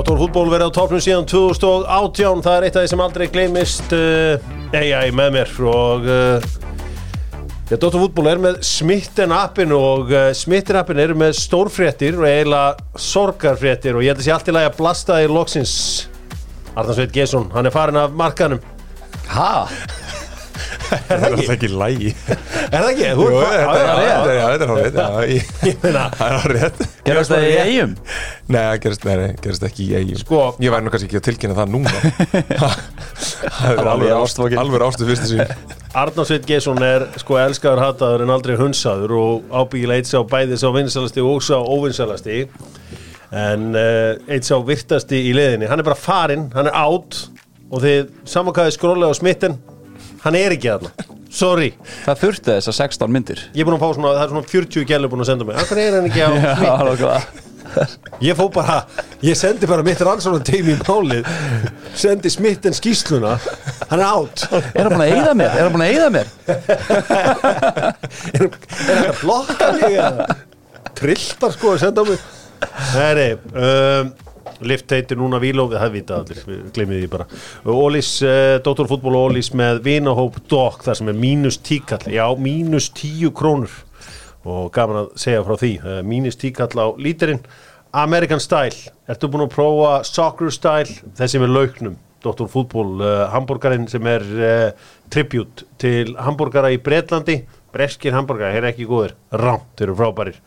Dr. Fútból verið á topnum síðan 2018 það er eitt af því sem aldrei gleymist uh, AI með mér og ja, Dr. Fútból er með smitten appin og uh, smitten appin eru með stórfréttir og eiginlega sorgarfréttir og ég held að sé allt í lagi að blasta í loksins Arnarsveit Gesson, hann er farin af markanum Hæ? Er það ekki? lægi Er það ekki? Þetta er er hálfrið já, ég- Ég meina, Það er hálfrið Gerast það í eigum? Nei, það gerist, nei, nei, gerist ekki í eigin Sko- Ég væri nú kannski ekki að tilkynna það núna. Það er alveg ástu fyrstu sín Arnarsveit Gesson er sko elskaður hataður en aldrei hunsaður og ábyggilega eitt sá bæði sá vinsalasti og sá óvinsalasti en uh, eitt sá virtasti í leðinni hann er bara farinn, hann er átt og þið samankaði skrólega á smitten hann er ekki þarna, sorry. Það þurfti þess að 16 myndir. Ég er búin að fá svona, það er svona 40 gælur búin að senda mig. Hvað er hann ekki á Já, nákvæmlega. ég fó bara, ég sendi bara mitt rannsóna teimi í málið. Sendi smitten skýsluna hann er átt Er það búin að eyða mér? Er það búin að eyða mér? er, þetta að blokka mig eða? Trilltar sko að senda á mig. Nei, nei um, Lift heitir núna Víló það vita allir, við glemum því bara. Ólís, uh, Dóttorfútból og Ólís með Vinahóp Dog, það sem er mínus tíkall. Já, mínus tíu krónur. Og gaman að segja frá því uh, mínus tíkall á lítirinn. American Style, ertu búin að prófa Soccer Style, þessi með lauknum. Dóttorfútból, uh, hambúrgarinn sem er tribute til hambúrgara í Bretlandi. Breskir hambúrgara, þeir eru ekki góðir. Rámt, þeir eru frábærir.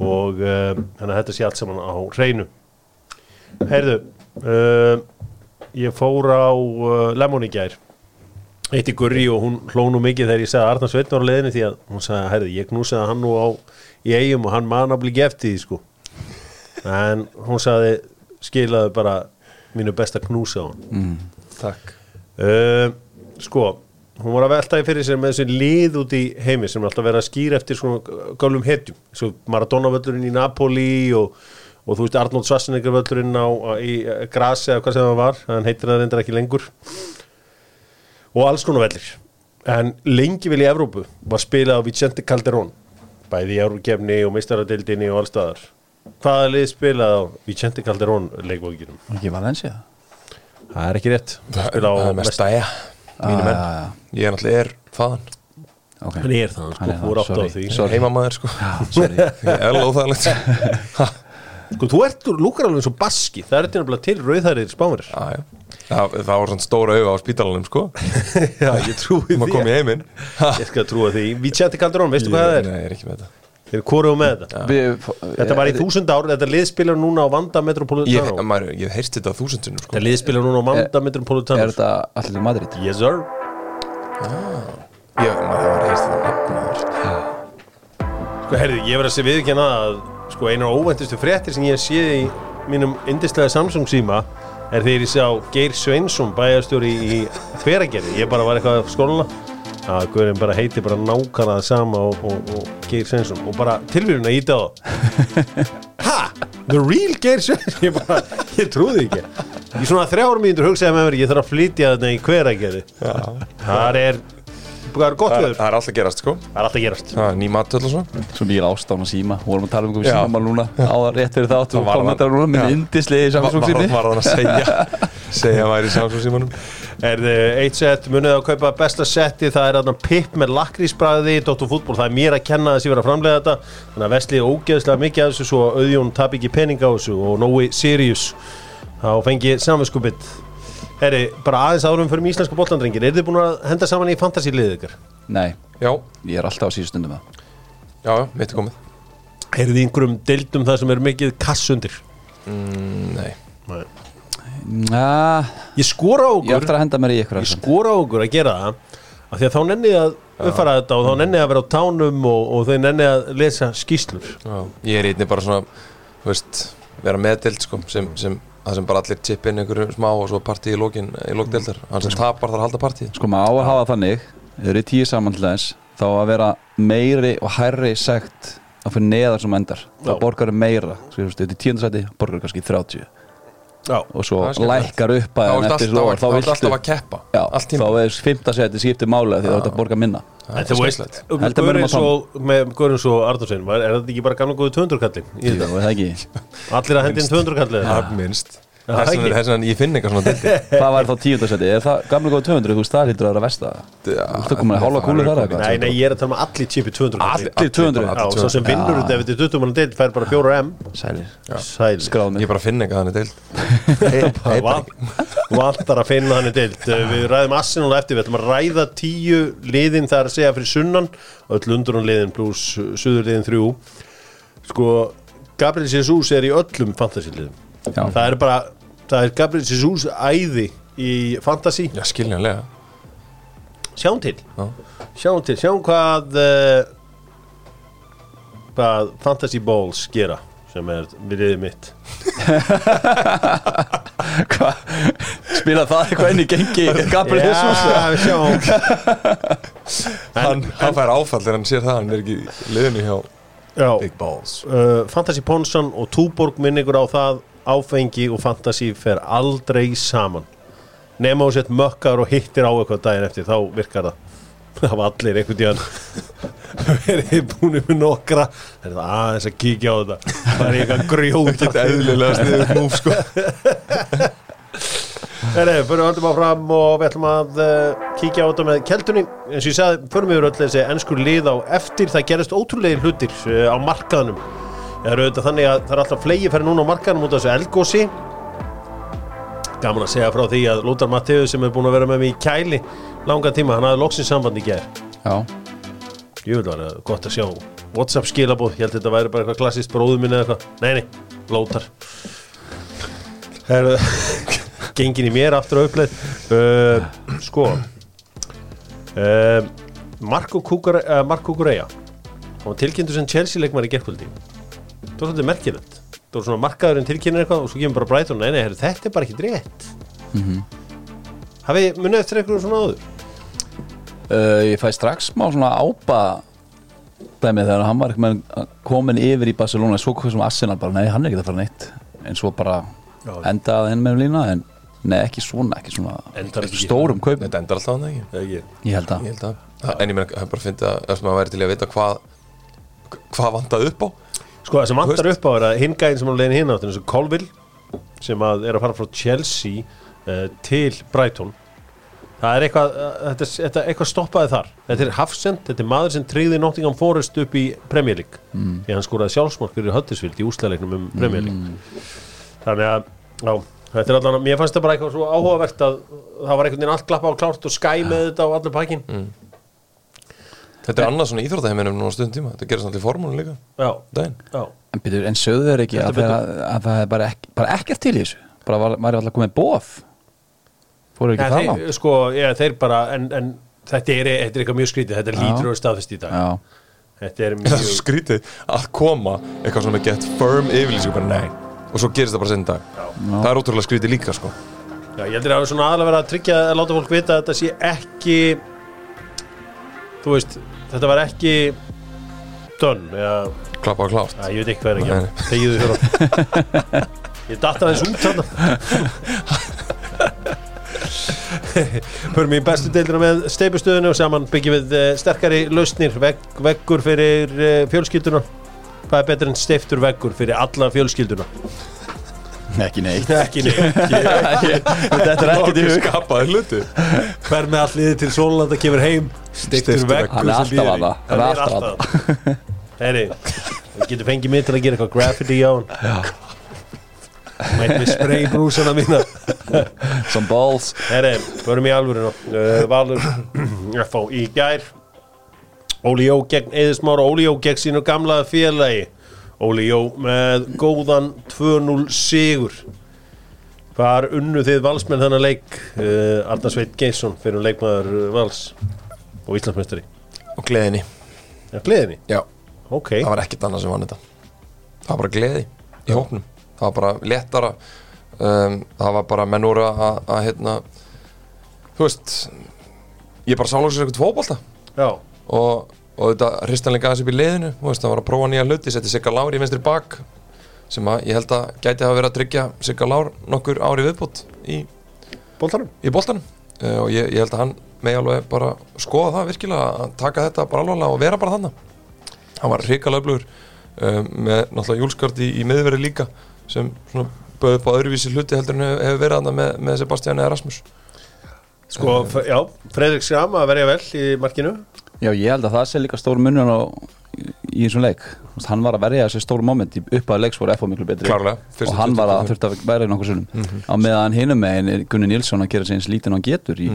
Og þannig að þetta sé allt saman á hreinu Heyrðu, uh, ég fór á uh, Lemon í gær. Eitt í Gurri og hún hlónu mikið þegar ég sagði að Arnar Sveitn var á leiðinni því að hún sagði, heyrðu, ég knúsaði hann nú á í eigum og hann man að bli gefti því sko. En hún sagði, skilaði bara mínu besta knúsa á hann. Takk. Uh, Sko, hún var að velta í fyrir sér með þessi lið út í heimi sem er alltaf verið að skýra eftir svona gálum hetjum. Svo Maradona völlurinn í Napoli og, og þú veist Arnold Schwarzenegger völlurinn á, á, í uh, Grasi eða hvað sem það var hann heitir það reyndar ekki lengur. Og alls konar vellir. En lengi vel í Evrópu var spilað á Vicente Calderón. Bæði í Eurókefni og meistaradeildinni og allstaðar hvaða lið spilað á Vicente Calderón leikvókinum? Ekki Valencia? Það er ekki rétt. Það Spila á það er mest Vest- dæja Mínu Ah, menn já. Ég er náttúrulega er þaðan. Ok. Hann er það, sko, það, átt á sorry. því. Sorry. Heimamaður sko. Ég er alveg óþægilegt Sko, þú ert úr lúkar alveg eins og baski. Það er þetta til rauðhærir spánir já Það, það var svona stóra auga á spítalanum sko. Já, ég trúi Um að koma í heiminn. Ég skal trúa því. Vicente Calderón, veistu hvað það er? Nei, ég er ekki með þetta. Þeir eru hvoru með þetta. Við- Þetta var í þúsund ár, þetta liðspilar núna á Vanda Ég, Metropolitano maður, ég heyrst þetta á þúsundunum sko. Þetta liðspilar núna á Vanda Metropolitano. Er þetta allir Madrid? Yes sir. Ég, maður hefur heyrst þetta nafnaður Sko, herðu, ég verð að sé viðkjanna að Sko, einar óvæntustu fréttir sem ég séð í mínum yndislega Samsung síma er þegar ég sá Geir Sveinsson bæjarstjóri í hveragerði. Ég bara var eitthvað á skóluna að Guðurinn bara heiti bara nákvæmlega sama og, og, og Geir Sveinsson. Og bara tilvíðun að íta á það. Ha? The real Geir Sveinsson? Ég bara, ég trúði ekki. Í svona þrjár mínútur hugsaði með mér ég þarf að flytja þarna í hveragerði. Það er, það er gott Það er, viður það er alltaf gerast sko. Það er alltaf gerast. Það er ný matöll og svo. Svo mikið ástán og síma. Vorum að tala um einhverjum síma núna. Áðan rétt fyrir þátt Það Og þetta núna Já. Með indisliði Samsung Var, þann að segja Segja að væri Samsung símanum. Er þið eitt sett, munið að kaupa besta setti, það er þarna pipp með lakrísbræði, Dóttur fútból, það er mér að kenna þess að ég vera að framlega þetta, þannig að Vesli er ógeðslega mikið af þessu svo auðjón tap ekki pening á þessu og Nói Sirius, þá fengi samvinskubitt. Herri, bara aðeins árum fyrir íslenska bollandringir, er þið búin að henda saman í fantasíliðið ykkur? Nei, Já, ég er alltaf á síðustundum með það. Já, mitt er komið. Er þið einhverjum deildum það sem er mikið kassundir? mm, Nei. Nei. Já, Ég skora á ég er okkur, eftir að henda mér í ykkur ég skora á okkur að gera það, af því að þá nenni ég að uppfara þetta og þá nenni ég að vera á tánum og, og þau nenni að lesa skýslur. já, Ég er einnig bara svona Þú veist, vera meðdelt sko sem, sem, það sem bara allir chip inn einhverju smá og svo partí í lókin í lókdeldar Hann sem tapar þarf að halda partíð Sko maður á að hafa þannig Þeir eru í tíu saman til þess Þá að vera meiri og hærri sekt að fyrir neðar sem endar. Þá borgar meira veist, þetta er tíundasæti, borgar kannski 30 Já. og svo er lækkar upp Þá ertu eftir alltaf, að keppa þá er fymta seti skiptir máli því þá er þetta að borga minna En er þú veist, skemmtilegt. Heldur mönnum Guðrins á og, með Guðrins og Arnórsson, er þetta ekki bara gamla góðu 200 kallin? þetta? er Allir að hendin 200 kallin? Er minnst Þess vegna ég finn eitthvað svona dildi Hvað væri þá tíundarsæti? Er það gamla góða 200? Þú veist, það hlýtur að vera versta? Þú veist að hálfa kúlu þar eitthvað Nei, nei, ég er að tala um allir chipi 200 Allir Allir 200 bara- Já, svo sem vinnur þetta ef þetta er 20 mann deild fær bara 4 M. Sælir. Sæl Skráð mig. Ég bara finn eitthvað þannig deild. Það vant- vantar að finna hann deild. Uh, Við ræðum Arsenal á eftir Við ætlum að ræða tíu liðin það er að segja fyrir sunnan öll Sko, Gabriel Jesus er í öllum fantasy liðum Já. Það er bara, það er Gabriel Jesus æði í fantasy. Já, skiljanlega. Sjáum til. Já. Sjáum til, sjáum hvað uh, hvað fantasy balls gera sem er viðriðið mitt. Hvað? Spila það eitthvað inn í gengi Gabriel Jesus Já, við sjáum. Hann, hann fær áfall þegar hann sér það Hann er ekki liðinu hjá Já, Big Balls. Uh, Fantasy Ponson og Túborg minningur á það áfengi og fantasy fer aldrei saman. Nema þú sett mökkar og hittir á eitthvað daginn eftir þá virkar það. Það var allir einhvern tíðan verið búin með nokkra. Það er það aðeins að kíkja á þetta. Það er eitthvað grjóta Þetta eðlilega sniður nú sko. Nei, fyrir höldum áfram og við ætlum að uh, kíkja á þetta með keldunni. Eins og ég sagði, förum við öll þessi ennskur lið á eftir, það gerist ótrúlegir hlutir uh, á markaðanum það er auðvitað þannig að það er alltaf flegi fyrir núna á markaðanum út af þessu elgósi gaman að segja frá því að Lótar Matteus sem er búin að vera með mig í kæli langa tíma, hann hafði loksins samband í gær. Já, Jú, það var gott að sjá Whatsapp skilabóð, ég held þetta væri bara eitthvað klassist bróðu minni eða eitthvað, nei, nei, Lótar Það er gengin í mér aftur á uppleið. Uh, Sko uh, Marco Kukur- uh, Kukureya hann var tilkynntur sem Chelsea leikmar í gerkvöldi það var svolítið merkilegt. Það var svona markaðurinn tilkynnir eitthvað og svo kemur bara Brighton. Nei, nei, herru, þetta er bara ekki rétt. Hafið munið eftir eitthvað svona áður? Uh, ég fæ strax smá svona ába dæmi þegar hann var komin yfir í Barcelona. Svo hvað sem Arsenal bara, nei hann er ekki að fara neitt. En svo bara endaði henn með lína en nei ekki svona, ekki svona ekki. stórum kaup Þetta endar alltaf hann ekki? Ég held að. Ég held að. En ég meina, hann bara fyndi að Ef maður væri til í að vita hvað Hvað vantaði upp á Sko það sem vantar upp á er að hinn gæðin sem á leiðin hinn áttin eins og Colville sem að er að fara frá Chelsea uh, til Brighton. Það er eitthvað, uh, þetta, er- þetta eitthvað stoppaði þar. Þetta er Hafsend, þetta er maður sem tryggði Nottingham Forest upp í Premier League. Mm. því hann skoraði sjálfsmark fyrir Huddersfield í úsleðleiknum um Premier League. Þannig að, já, þetta er allan mér fannst það bara eitthvað svo áhugavert að það var einhvern veginn allt klappa á klárt og skæ með þetta og allir pakkin Þetta er annað svona íþróttaheiminum núna stundum tíma. Þetta gerir svona til formúlun líka. Já, Daginn. Já, en, byrju, en sögðu þeir ekki að, Heldur þeir, að, að það er bara, ekki, bara ekkert til í þessu? Bara var, var alltaf komið bóð fóru ekki ja, það þeir, langt? sko, já, þeir bara en, en þetta er, þetta er eitthvað mjög skrítið. Þetta er Já. lítur og staðfest í dag. Já, Þetta er Það er mjög svo skrítið að koma Eitthvað svona með get firm yfirlýsing bara nei. Og svo gerist það bara senn dag. Það er ótrúlega skrítið líka sko. Já, ég heldur að það er svona aðalega verið að tryggja að láta fólk vita að þetta sé ekki þú veist, þetta var ekki dönn eða, Klappa á klárt. Að, ég veit ekki hvað er ekki þegiðu hér ég datta aðeins út þarna. Förum í bestu deildina með steipustöðinu og saman byggjum við eh, sterkari lausnir, vegg, veggur fyrir eh, fjölskylduna. Hvað er betur en steiftur veggur fyrir alla fjölskylduna ekki neitt. Ekki neitt. Þetta er ekkert í hug. Skapaði hluti Hver með allir til Sólanda kemur heim. Steyptur veggur. Hann er alltaf þarna. Hann er alltaf þarna. Heyri, við getum fengið mig til að gera eitthvað graffiti á hann Mætt við spray brúsana mína. Some balls. Heyri, förum í alvörinu uh, Valur F.O. í gær. Óli Jó gegn Eðismára Óli Jó gegn sínu gamla félagi Óli Jó með góðan 2-0 sigur. Hvar unnu þið valsmenn þennan leik? Uh, Arnar Sveit Geirsson fyrir leikmaður uh, vals og Íslandsmeistari. Og gleðinni. Já, gleðinni, Já. Ok. Það var ekkert annað sem vann þetta. Það var bara gleði í hópnum. Það var bara léttara um, Það var bara menn úr að, að, að hérna Þú veist Ég bara sálagsir eitthvað fótbolta. Já, og, og þetta hristanleika aðeins upp í leiðinu veist, það var að prófa nýja hluti, setti Sigga Lár í vinstri bak sem að ég held að gæti hafa verið að tryggja Sigga Lár nokkur ári viðbútt í, bóltarum í boltanum. Uh, og ég, ég held að hann með alveg bara skoða það virkilega að taka þetta bara alvarlega og vera bara þannig hann var hrikalega öflugur um, með náttúrulega júlskart í, í miðveri líka sem bauð upp á öðruvísi hluti heldur en hefur hefur verið þarna með, með Sebastian eða Rasmus Sko, já, Fredrik Sjama að verja vel í markinu Já, ég held að það sé líka stór munun á í þessum leik. Þú veist, hann var að verja þessi stóru moment í uppaði leiks voru FH miklu betri. Klárlega, fyrstu og hann var að 25. þurft að vera í nokkur sunnum á meðan hinum megin er Gunni Nilsson að gera sig eins lítinn og hann getur í,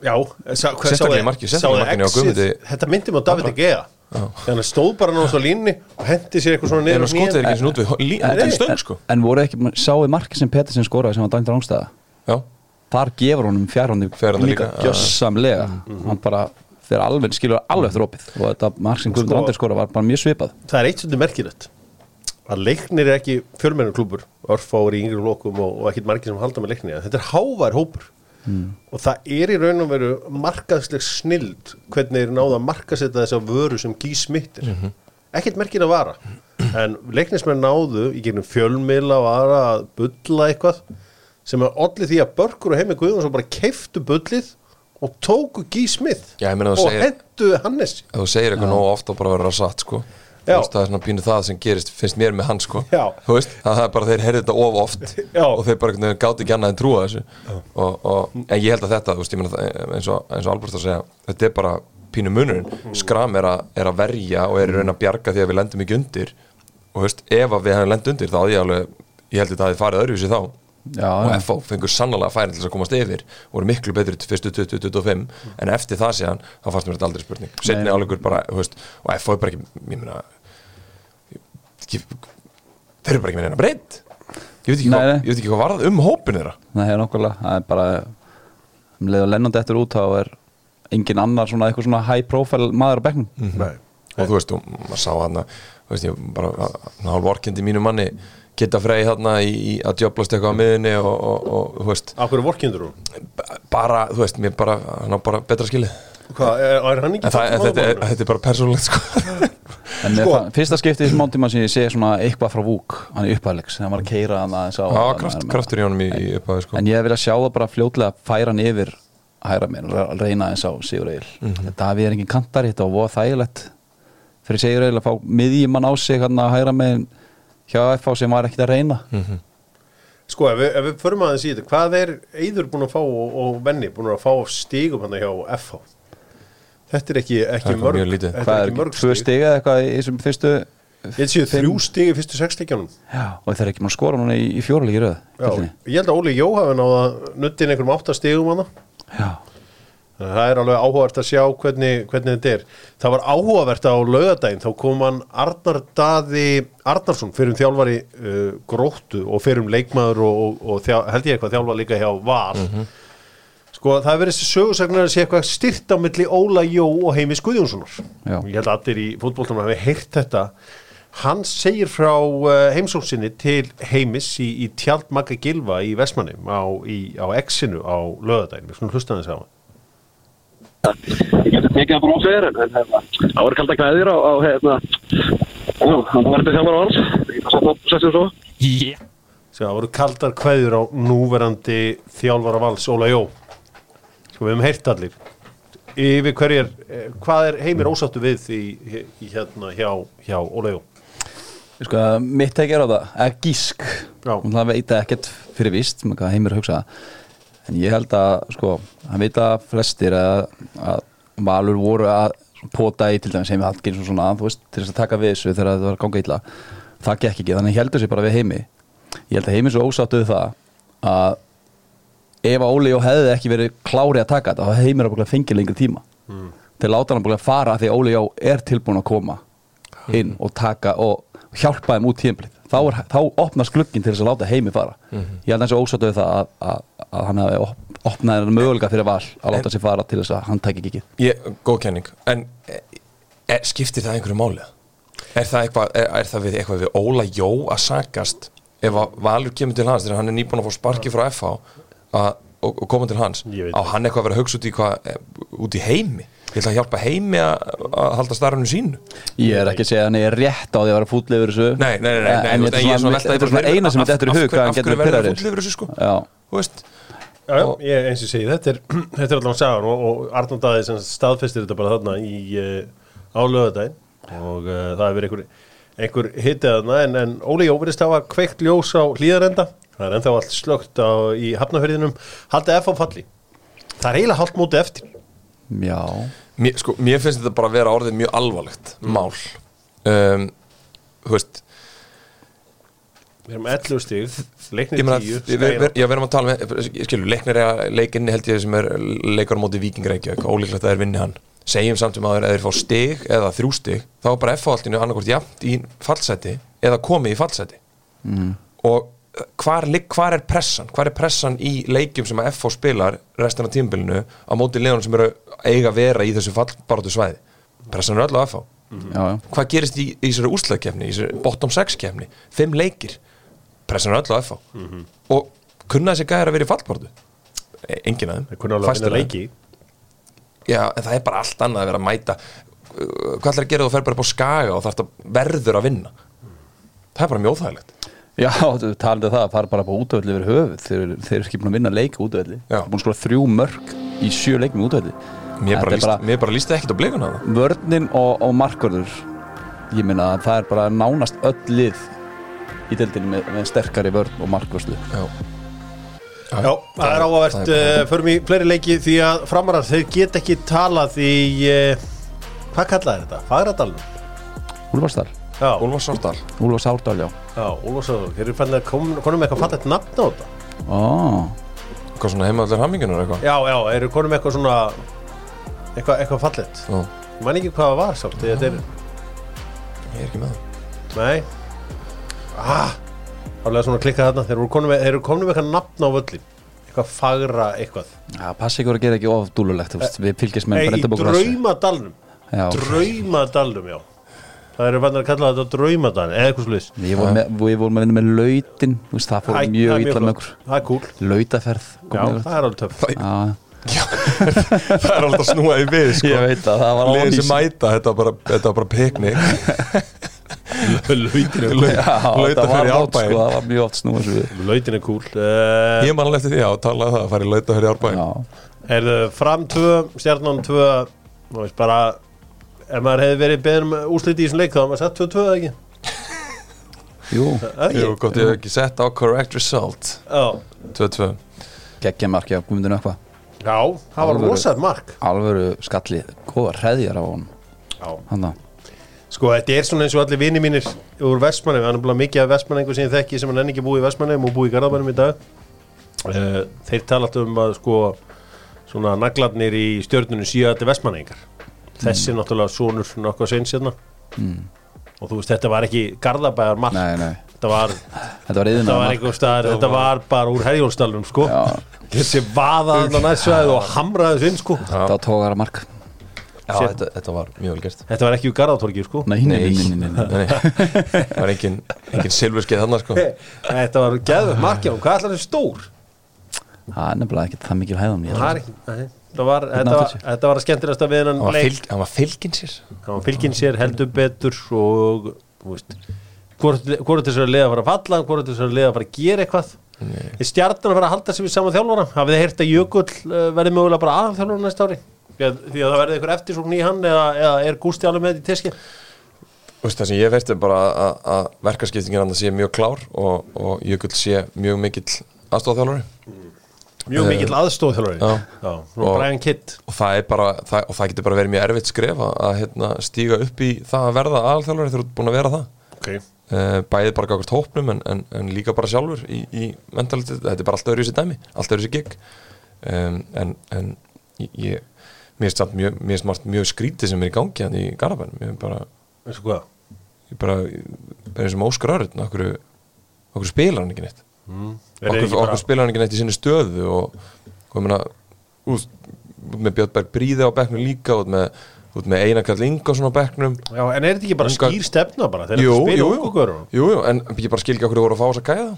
Já, sá, hvað- Sérstaklega sáuði- í marki- sérstaklega í markinu á? Guðmundi. Þetta myndi mig á David Gea. Þegar hann stóð bara náttúrulega á línni og hendi sér eitthvað svona en niður hann skotið er ekki eins og út við Nei. en stöng sko. en voru ekki, sáu marki sem Pettersen skoraði sem var dæmdur ángstæða já, þar gefur honum fjárhóndi líka, líka, já, gjössamlega. Hann bara þegar alveg skilur alveg eftir opið. Og þetta mark sem Guðmundur Sko- Andri skora var bara mjög svipað. Það er eitt svolítið merkilegt að leiknir er ekki fjölmennur klúbur örfáur í yngri lokum og, og ekkit margir sem halda með leiknir. Þetta er hávær hópur. Og það er í raun og veru markaðsleg snild hvernig er náða að markasetja þessa vöru sem gís smittir ekkit merkin að vara. En leiknismenn náðu í gegnum fjölmiðla og aðra að bulla eitthvað sem er allir því að Börkur og Heimi Guðjóns bara keiftu bullið og tóku gís smitt Já, ég meina og þú segir- hendu Hannes. Þú segir eitthvað nóg ofta bara að satt sko. Veist, það er svona pínu það sem gerist finnst mér með hann sko. Veist, að það er bara þeir heyrði þetta of oft Já. og þeir bara gáti ekki annað en trúa þessu. Og, og, en ég held að þetta, veist, það, eins og, eins og Albert að segja, þetta er bara pínu munurinn, skram er að, er að verja og er raun að bjarga því að við lendum ekki undir. Og ef við hefum lend undir þá ég alveg, ég held að þetta hafi farið öðruvísi þá Já, og. FH fengur sannlega færin til að komast yfir voru miklu betri til fyrstu 20-25 en eftir það síðan, þá fannst mér þetta aldrei spurning setni Nei. áleikur bara, þú veist og FH er bara ekki, ég meina þeir eru bara ekki með neina breytt ég veit ekki, Nei, hvað, nei. ég veit ekki hvað varð um hópin þeirra það er nokkulega, það er bara um leið og lennandi eftir út þá er engin annar svona eitthvað svona high profile maður á bekknum Nei. og þú veist, og maður sá hann þú veist, ég bara, hálf vorkendi mínu manni geta frey þarna í, í að djöblast eitthvað á miðunni og, og, og, þú veist, Akkur er vorkindur hún? bara, þú veist, mér bara hann á bara betra skilið Hvað, er, er hann ekki það, þetta, er, er bara persónulegt sko. en Sko- sko, fyrsta skiptið í smá tíma sem ég sé svona eitthvað frá Vúk hann er upphæðleiks, þegar hann var að keira hann aðeins á Já, kraft, kraftur í honum í, í upphafi sko. en ég hef viljað sjá það bara fljótlega að færa hann yfir hæra mér og reyna eins á Sigur Egil Mhm. þetta hafi er engin kantari, þetta var þægilegt fyrir Sigur Egil að fá miðjumann á sig hann að hæra með hjá FH sem var ekkert að reyna Mhm. Sko, ef við, ef við förum aðeins í þetta, hvað er Eyður búin að fá og, og Venni búin að fá stigum hann hjá FH? Þetta er ekki, Það ekki er mörg, þetta hvað er er ekki mörg tvö stig. stig eða eitthvað í þessum fyrstu Ég séu þrjú stig í fyrstu sexleikjanum. Já, og þeir eru ekki að skora núna í, í fjóralegi röð Já, deildinni. ég held að Óli Jó hafi náða nuttin einhverjum átta stigum hann. Já, Það er alveg áhugavert að sjá hvernig, hvernig þetta er. Það var áhugavert á laugadaginn, þá kom hann Arnar Daði Arnarsson fyrir um þjálfari uh, gróttu og fyrir um leikmaður og, og, og þjá, held ég eitthvað þjálfa líka hjá Val. Sko það hefur verið þessi sögursagnar að sé eitthvað styrt á milli Óla Jó og Heimis Guðjónssonar. Já. Ég held að allir í fótboltanum hafi heyrt þetta. Hann segir frá uh, heimsóksinni til Heimis í, í tjald Magga Gilva í Vestmannum á, á X-inu á laugadaginn. Við skulum hlusta hann. Ég geti tekið það bara ofir en, en hérna, það voru kalda kveðir á, á hérna já, hann var þetta þjálfur á að sem það voru kaldar kveður á núverandi þjálfara vals Óla Jó. Sko við hefum heyrt allir. Yfir hverjir, eh, hvað er heimir ósáttu við í, í hérna hjá, hjá Óla Jó? Sko, mitt tekið er á það, eða gísk. Það veit ekkert fyrir hvað heimir hugsa en ég held að, sko, hann veit að flestir að, að Valur voru að pota í til dæmis heimi Hallgrímsson svona, veist, til þess að taka við þessu þegar það var að ganga illa. Það gekk ekki, þannig heldur sér bara við heimi. Ég held að heimi svo ósáttu við það að ef að Óli Jó hefði ekki verið klári að taka þetta þá heimir að fengið lengri tíma. Mm. til láta hann að fara því Óli Jó er tilbúin að koma inn og taka og hjálpa þeim út tímplið þá, er, þá opnast glugginn til þess að láta heimi fara. Ég held að þessi ósáttu við það að, að, að hann op, opnað þennan möguleika fyrir val að láta sér fara til þess að hann tæki ekki ég, góð kenning. En e, e, skiptir það einhverju máli? Er það, eitthvað, er, er það við, eitthvað við Óla Jó að sakast ef að Valur kemur til hans þegar hann er nýbúin að fá sparki frá FH að, og, og koma til hans. Á hann eitthvað að vera hugsa út í, hvað, e, út í heimi? Ég ætla að hjálpa heimi að, halda starfinu sínu. Ég er ekki að segja að hann er rétt á því að vera fúll yfir þessu. Nei, nei, nei, nei, nei, en þetta er er svona, svona þetta er svona eina sem þetta eftir í hug getur verið pyrraður fúll yfir þessu sko? Já, Þú veist, Já, ég, eins og segi, þetta er, þetta er allan sagan og, og Arnald sem staðfestir þetta bara þarna í uh, á lögadaginn og uh, það hefur verið einhver einhver hitið þarna en, en Óli Jóverist hafa kveikt ljós á hlýðarenda það er ennþá allt slögt á, í hafnafyrðinum haldið F á falli. Það er eiginlega hálft móti eftir. Já, mér, sko, mér finnst þetta bara að vera orðið mjög alvarlegt mál. Um, Þú veist við erum 11 stig Ég leiknir meina, 10 við, við, við, já, við erum að tala með skilur, leiknir er leikinni held ég sem er leikar á móti Víking Reykjavík, ólíklegt að þeir vinni hann segjum samt sem að þeir- að þeir fá stig eða þrjú stig, þá er bara F á allinu annarkvort jafnt í fallseti eða komið í fallseti mm. og hvar, ligg- hvar er pressan? Hvar er pressan í leikjum sem að F á spilar restan af tímabilinu á móti leðunum sem eru eiga að vera í þessu fallbaratu svæði? Pressan er öll á F á já, já. Hvað gerist í, í þessari úrslagkefni í þessari bottom 6 kefni, fimm leikir. Pressan er öll á FH og kunna þessi gæðar að vera í fallbortu E- enginn já, en það er bara allt annað að vera að mæta. Uh, hvað ætlar að gera þú fer bara upp á skaga og þarf verður að vinna? Það er bara mjög óþægilegt. Já, þú talandi um það að fara bara på útöðli yfir höfuð. Þeir, þeir eru ekki búin að vinna leika útöðli. Þeir eru búin að skora þrjú mörg í sjö leikum útöðli mér bara, líst, mér bara líst ekkit á blikuna það. Vörnin og, og markvörður. Ég meina að það er bara nánast öll lið í deildinni með, með sterkari vörn og markvörslu já, Já, það er áhugavert, er uh, förum í fleiri leiki því að framarar þeir get ekki talað í, uh, hvað kallaði þetta? Fagradalum? Úlfarsdal, Já, Úlfars Árdal, já. Já, Úlfarsson, þeir eru fannir að kom- konum með eitthvað fallegt nafn á þetta. Ó, hvað svona heimaðallir hammingunar eitthvað? Já, já, eru konum með eitthvað svona, eitthvað, eitthvað fallegt? Já, Ég man ekki hvað það var því að þeir, ég er ekki með það. Nei. Ah, álega svona klikka þarna, þeir eru konum með, með eitthvað nafn á völlin Eitthvað fagra eitthvað. Já, passi ykkur að gera ekki of dúlulegt veist, Við fylgjast með Nei, í brendabókur draumadalnum. Já, Það eru fannir að kalla þetta draumadalum, eða eitthvað sluðis við vorum, að vinna með lautin Það fór mjög illa með okkur Það er cool Lautaferð Já, mjög það er alveg töff. Já, það er alltaf snúaði við sko. ég veit að það var ónýs sem mæta, þetta var bara, piknik Lautin er Lauta fyrir árbæðin það var mjög oft snúið Lautin er cool uh, Ég man alveg eftir því að tala það að fara í lauta fyrir árbæðin Er það fram 2, stjarnan 2 Þú veist bara Ef maður hefði verið beðin um úsliti í þessum leik þá var maður sett 2-2 eða ekki? Jú, Jú, gott ég hef ekki sett á correct result. Já, 2-2 geggja marki á Guðmundinu eitthvað Já, það var rosað mark. Alvöru skalli, góða hreðjar á honum. Já. Hann Sko, þetta er svona eins og allir vini mínir úr Vestmannum, hann er bara mikið af Vestmannengu sem ég þekki sem hann enn ekki búið í Vestmannum og búið í Garðabænum í dag. Uh, Þeir tala alltaf um að sko svona naglarnir í stjörnunum síða þetta Vestmannengar Þessi er náttúrulega sonur nokkuð seins hérna. Og þú veist, þetta var ekki Garðabæjar mark Nei, nei, þetta var, þetta var þetta var staðar, þetta var bara úr Herjólfsdalum sko. Þessi vaðaðan á næstsvæð og hamraði þinn sko. Það var tógar að mark þetta, þetta var mjög vel gert. Þetta var ekki úr Garðatorgi sko. Nei, nei, nei, nei, nei, nei. Nei, nei. Það var engin, engin silfurskeið þannig sko. Þetta var geðvöld markjá, hvað ætlar þessi stór? Það er nefnilega ekki það mikil hæðum ég Það er ekki, nei, þetta var, þetta var, 180. þetta var að skemmtilegast að við hennan Hann var, leik. hann var fylgin sér. Hann var fylgin sér heldur betur og þú veist hvort hvort þess að liða að fara að falla hvort þess að liða að fara að gera eitthvað. Er stjartan að fara að halda sig við saman þjálfara. Hafið þið heyrt að Jökull uh, verði mögulega bara aðalþjálfara næsta ári því að, því að það verði eitthvað eftirsókn í hann eða, eða er Gústi alveg með þetta í teski Það sem ég veist er bara að, að verkaskiptingin hann sé mjög klár og, og Jökull sé mjög mikill aðstofþjálfari mjög Eh, mikill aðstofþjálfari já. já, og Og- það bara, það, og það getur bara verið mjög erfitt skref að, hérna, stíga upp í það að verða aðalþjálfari þegar þú ert búin að vera það. Okay. uh, bæðið bara gafast hópnum en, en, en líka bara sjálfur í, í mentalitet, þetta er bara alltaf öðru sér dæmi alltaf öðru sér gig. Um, en, en ég mér samt mjög, margt mjög skrítið sem er í gangi hann í Garabæn mér finnst bara, ég bara bara eins og Örn okkur, okkur spilar hann ekki neitt? Mm. Er okkur, ekki okkur spilar hann ekki neitt í sinni stöðu og, og ég meina út, út með Björnberg Bríði á bekknum líka út með, með Einar Karl Ingarsson á bekknum. Já, en er þetta ekki bara skýr stefna bara? Þeir Jú, eru að spila görunum jú, jú, en ég bara skil ekki okkur þú voru að fá þess að gæða.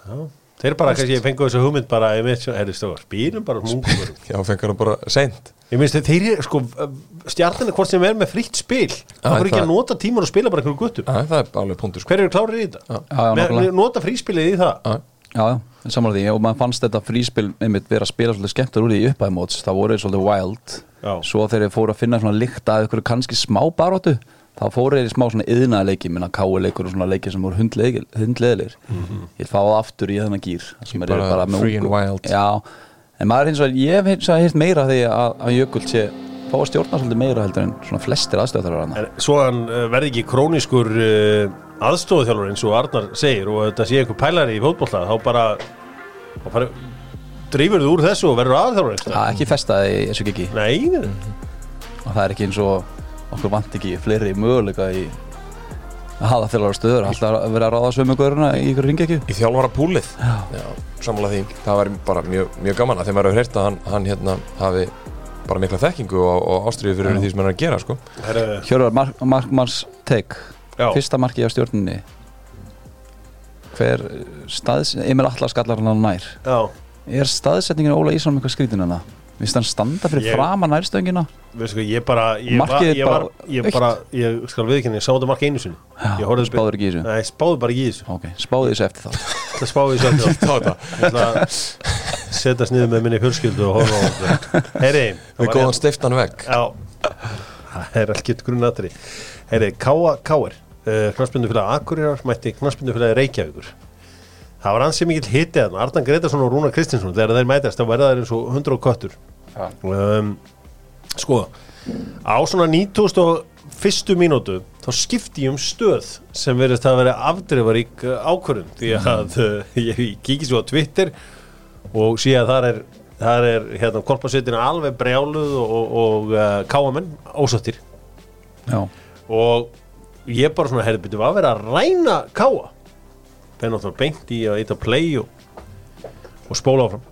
Já, þeir bara kannski fengu þessu hugmynd bara ég mitt, er þetta spilum bara mungur já, fengar hann bara seint. Ég minnst þeir sko stjartinni hvort sem er með fritt spil. Það fyrir ekki það- að nota tíman og spila bara einhverju guttum það er alveg punktur sko. Hver eru klárir í þetta? Nota fríspilið í það? Já, já, samanlega því. Og maður fannst þetta fríspil einmitt vera að spila svolítið skemmtur úr í upphæðmóts það voru svolítið wild. Já. svo þeir fóru að finna svona líkt að fóru þeir í smá svona yðnaða leiki minna káu leikur og svona leiki sem voru hundleðilir ég fá það aftur í þennan gýr sem er. Bara bara free and wild. já, en maður er hins vegar ég hef hins vegar heyrt meira því að, að Jökull sé fá að stjórna svolítið meira heldur en svona flestir aðstöðar svo hann uh, verði ekki krónískur uh, aðstofþjálfur eins og Arnar segir og þetta sé einhver pælari í fótbolla þá bara þá bara drífur þú úr þessu og verður aðþjálfur ekki festaði gigi Nei, nei, og það er ekki eins og okkur vant ekki fleiri möguleika í að hafa þjálfara stöður. Alltaf að vera að ráða sömu göruna í ykkur ringekju í þjálfara púlið Já, sammála því, það var bara mjög, mjög gaman að þeim hefur heyrt að hann, hann hérna hafi bara mikla þekkingu og, og ástriðu fyrir því sem hann er að gera sko. herru, Hjörvar mark, Markmanns teik Já. fyrsta marki á stjórninni. Hver staðs Emil Atlas skallar hann á nær. Já, er staðsetningin Óla Ísson með eitthvað skrítin hana? Vist hann standa fyrir Ég- frama nærstöngina veistu ég bara ég, var, ég, var, ég bara, ég skal viðkynna, ég sá þetta mark einu sinni. Spáður ekki í þessu? Nei, spáðu bara ekki í þessu. Ok, spáðu þessu eftir þá. Það spáði þessu eftir Þá. Þetta, Ég ætla að setjast niður með minni fjölskyldu og horfa á þetta. Heyri, það við steiftan vegg. Já, það er algjört grunnatri. Heyri, Káa Káir uh, Knarsbyndu Akureyrar mætti Knarsbyndu Reykjavíkur. Það var ansið mikill hitið þarna. Arnan Gretarsson og Rúnar Kristinsson þegar þeir mætast þá verða þeir eins og 100 og köttur. Um, Sko á svona 91. mínútu þá skipti ég um stöð sem verðist að vera afdrifarík uh, ákvörðun. Því að uh, ég, svo á Twitter og sé að þar er þar er hérna korpasveitina alveg brjáluð og, og, og uh, káamenn ósáttir. Já, og ég bara svona herði byrju að vera að ræna káa þeir náttúrulega beint í að eitthvað play og, og spóla áfram.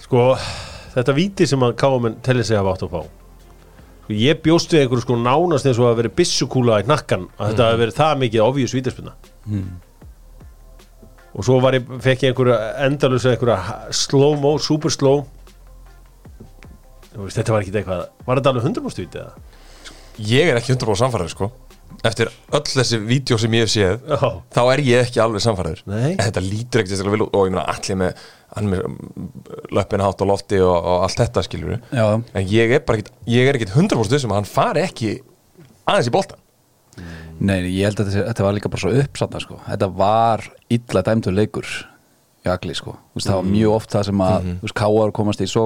Sko þetta víti sem að káamenn telli sig að hafa átt að fá. Sko, ég bjóst við einhverju sko nánast eins og að vera byssukúla í nakkan að þetta hafi verið það mikið ofjus vítaspinna og svo var ég, fekk ég einhverja endalus einhverja slow-mo, super slow. Veist, þetta var ekki eitthvað var þetta alveg 100% vítið eða? Ég er ekki 100% samfæraður sko Eftir öll þessi vídeo sem ég hef séð Já. Þá er ég ekki alveg samfæraður Nei. En þetta lítur ekkert þess að vilja Og ég meina allir með, með löppin hátt á lofti og, og allt þetta skilur já, En ég er bara ekkert Ég er ekkert 100% þessum að hann fari ekki aðeins í boltan nei, ég held að þetta, var líka bara svo uppsatna sko. þetta var illa dæmdur leikur í agli sko, þú veist, það var mjög oft það sem að, þú veist, Káar komast í svo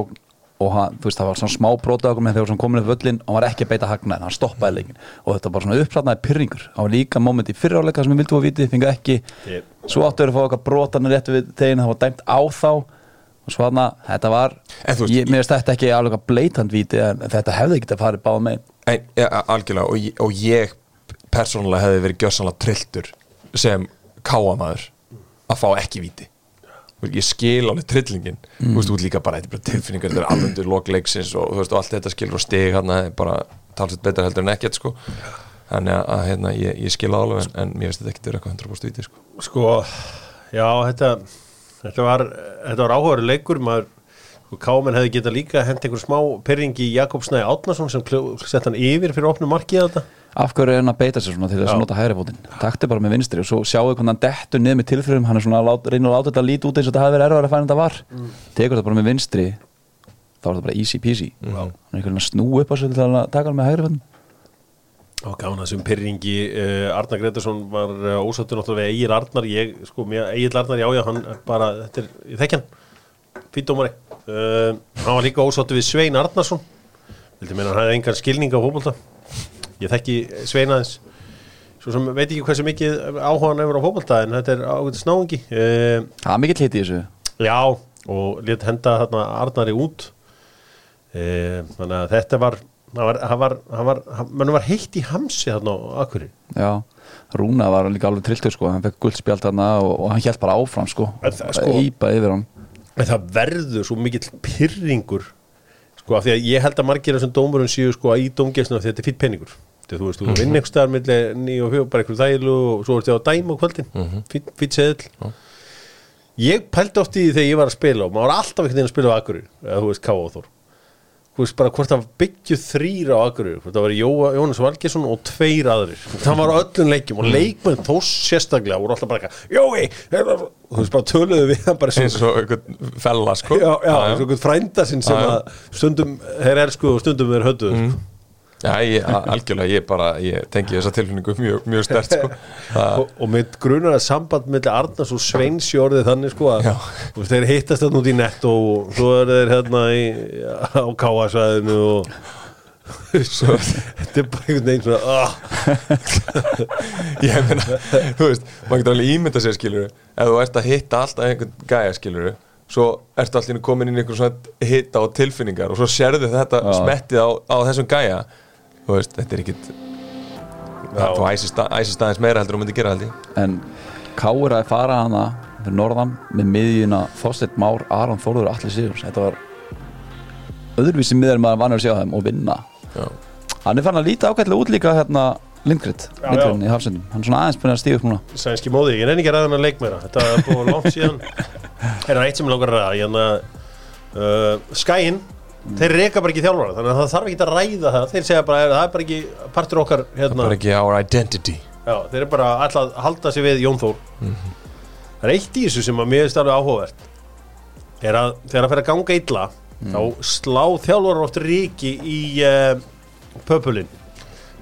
og hann, þú veist, það var svona smá bróta okkur með þegar hann komin upp völlin og hann var ekki að beita hagnaðin, hann stoppaði leikin og þetta var svona uppsatnaði pyrringur það var líka moment í fyriráleika sem við vildum að viti fengu ekki, Ég- svo áttu þeir að fá okkar brotanir rétt við tegin, það var dæmt á þá. Og svo hann að, þetta var veist, ég, mér veist þetta ekki alveg að bleitant viti en þetta hefði ekki að fara báða með en, ja, algjörlega og, ég- og ég persónulega hefði verið gjörsanlega trilltur sem káamaður að fá ekki veist, ég skil alveg trillingin þú veist, ert líka bara, bara tilfinningar þetta er alveg undir lokleiksins og þú veist, og allt þetta skilur og stig er bara talsett betra heldur en ekkert sko þannig að, að hérna, ég, ég skil alveg en, en mér finnst þetta ekki vera eitthvað 100% víti sko. Sko, já, þetta þetta var, þetta var áhugaður leikur maður, sko, Kámen hefði getað líka hent einhver smá pyrringi í Jakob Snæði Átnason sem sett hann yfir fyrir opnum markið þetta? Af hverju er hann að beita sér svona til þess að nota hægri fótinn? Taktu bara með vinstri og svo sjáu hvernig hann dettur niður með tilfyrum, hann er svona að reynir að láta þetta líti út eins og þetta hafi verið erfæður að fæna þetta var. Tekur þetta bara með vinstri þá er þetta bara easy peasy. Hann er einhvern veginn að snú upp á sig til að taka hann með hægri fótinn. Og gána þessum pyrringi uh, Arnar Gretarsson var uh, ósattur náttúrulega við Egil Arnar, ég, sko, Egil Arnar já, já, hann bara, þetta er, ég þekki hann uh, hann var líka ósattur við Svein Arnarsson. Vildi meina hann hefði engan skilning á fótbolta? Ég þekki Svein aðeins. Svo sem veit ekki hversu mikið áhuga hann hefur á fótbolta en þetta er ágætt snáðingi uh, það er mikill hiti í þessu. Já, og létt henda þarna Arnari út. E, þannig að þetta var hann var, var, var, var heitt í hamsi þarna á Akuri já, Rúna var líka alveg trilltur sko. Hann fekk guldspjald þarna og, og hann hjælt bara áfram sko, sko- ípa yfir hann en það verður svo mikill pyrringur sko af því að ég held að margir þessum dómurum séu sko í dómgæsna því að þetta er fýtt peningur. Þegar þú veist, þú vinn einhver staðar milli 9 og 4, bara einhver þægilu og svo ertu á dæma á kvöldin, fýtt, fýtt seðil ég pældi oft í því þegar ég var að spila og maður var alltaf einhvern veginn að spila á Akuri eða þú veist, Ká og Þór. þú veist bara hvort það byggju þrýra á Akuri hvort það var Jóa, Jónas Valgesson og tveir aðrir. Það var á öllum leikjum og leikmenn þó sérstaklega voru alltaf bara Jói hérna", þú veist bara töluðu við bara eins og einhvern fella sko. Já, já, eins og einhvern frænda sinn sem að stundum þeir elsku og stundum þeir höfðu mm. Já, ég, algjörlega, ég bara, ég tengi þessa tilfinningu mjög, mjög stert sko. Og, og með grunar að samband með Arnars og Sveins í orðið þannig sko að veist, þeir hittast þarna út í netto og svo er þeir hérna í, á káasvæðinu og svo, þetta er bara einhvern veginn svona ah, ég meina, þú veist, maður getur alveg ímynda sér skilur ef þú ert að hitta alltaf einhvern gæja skilur svo ertu allir komin inn í einhvern svona hitta og tilfinningar og svo sérðu þetta Já. smettið á, á þessum gæja þú veist, þetta er ekkit Já. þú æsist, æsist aðeins meira heldur en þú myndi gera held ég. En Káur að fara hana fyrir norðan með miðjuna Þorsteinn Már, Aron Þórður og allir Sigurs Þetta var öðruvísi miðar maður vanur að sjá þeim og vinna. Já. Hann er fann að líta ágætlega út líka hérna Lindgrid, Já, myndurinn í hafsendum. Hann er svona aðeins búin að stíða upp núna. Sænski móði, ég reyni ekki að ræða hann að leik meira þetta er búið langt síðan. Er það eitt sem ég langar að ræða? Hérna, uh, Skæin þeir reka bara ekki þjálfara þannig að það þarf ekki að ræða það. Þeir segja bara, það er bara ekki partur okkar hérna, bara ekki our identity. Já, þeir eru bara alltaf að halda sig við Jón Þór. Það er eitt í þessu sem að mér finnst alveg áhugavert. Er að þegar það fer að ganga illa þá slá þjálfur oft ríki í uh, pöpulinn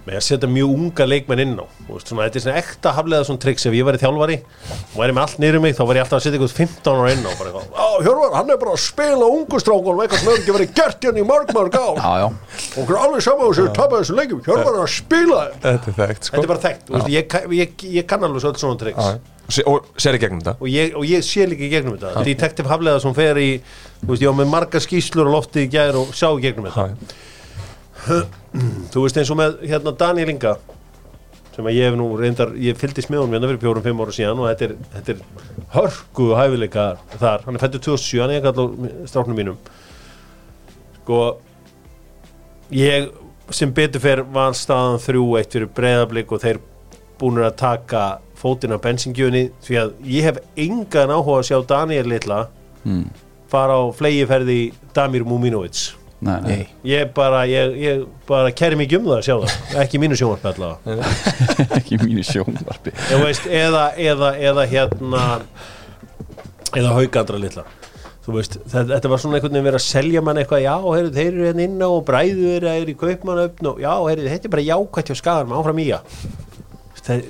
með að setja mjög unga leikmenn inn á. Veist, svona, þetta er svona ekta haflega svona triks. Ef ég væri þjálfari og væri með allt niður um mig þá væri ég alltaf að setja eitthvað 15 ára inn á Hjörvar, hann er bara að spila ungustrákunum eitthvað sem hefur ekki verið gert hérna í mörg mörg á Já, já, og okkur er alveg saman þessu tappa þessu leikjum. Hjörvar er að spila. Þetta er þekkt sko. Þetta er bara þekkt, veist, ég, ég, ég kann alveg svo svona triks. Já. Og sér í gegnum þetta. Og ég, og ég sé líka í gegnum þetta. Detective Hafleða sem fer í veist, ég var með marga skýslur á lofti í gær og sá í gegnum þetta. Já. Þú veist eins og með hérna Daniel Inga sem að ég hef nú reyndar ég fylgdist með honum hérna fyrir fjórum, fimm ára síðan og þetta er, þetta er hörku hæfileika þar, hann er fættur 2007 hann er ekki allar stráknum mínum. Sko ég sem betur fer var staðan þrjú eitt fyrir breyðablík og þeir búinir að taka fótinn af bensingjöfunni því að ég hef engan áhuga að sjá Daniel litla mm. fara á flegiferði Damir Muminovic nei, nei. ég bara, ég, ég bara kæri mikið um það að sjá það ekki mínu sjónvarpi allavega. Ekki mínu sjónvarpi. Veist, eða, eða, eða hérna eða haugandra litla. Þú veist, þetta, þetta var svona einhvern veginn verið að selja mann eitthvað, já, heyrðu, þeir eru hérna inná og bræðu eru er í kaupmann og já, heyrðu, þetta er bara jákvætt hjá skaðar áfram í að það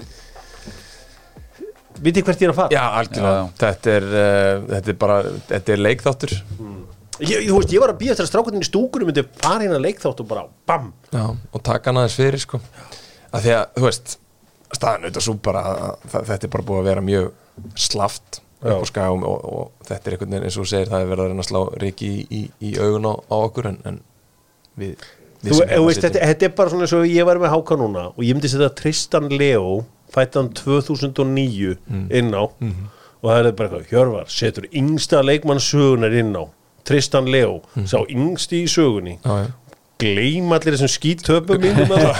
vitið hvert ég er að fara? Já, algjörlega, Já, já. Þetta, er, uh, þetta er bara þetta er leikþáttur ég, þú veist, ég var að býja eftir að strákunin í stúkunum myndi fara hérna leikþátt og bara bam. Já, og taka hann aðeins fyrir sko. að því að, þú veist staðan auðvitað svo bara að það- þetta er bara búið að vera mjög slaft Já. upp á skæum og, og þetta er einhvern veginn eins og þú segir það er verið að reyna að slá ríki í, í, í augun á, á okkur en, en við, við Þú sem þú hérna veist, sitjum- þetta, þetta er bara svona eins og ég var með háka núna og ég myndi setja Tristan Leo fættan 2009 inn á og það er bara eitthvað, Hjörvar setur yngsta leikmannssögunar inn á Tristan Leo, sá yngsti í sögunni. Já, já. gleym allir þessum skítöpum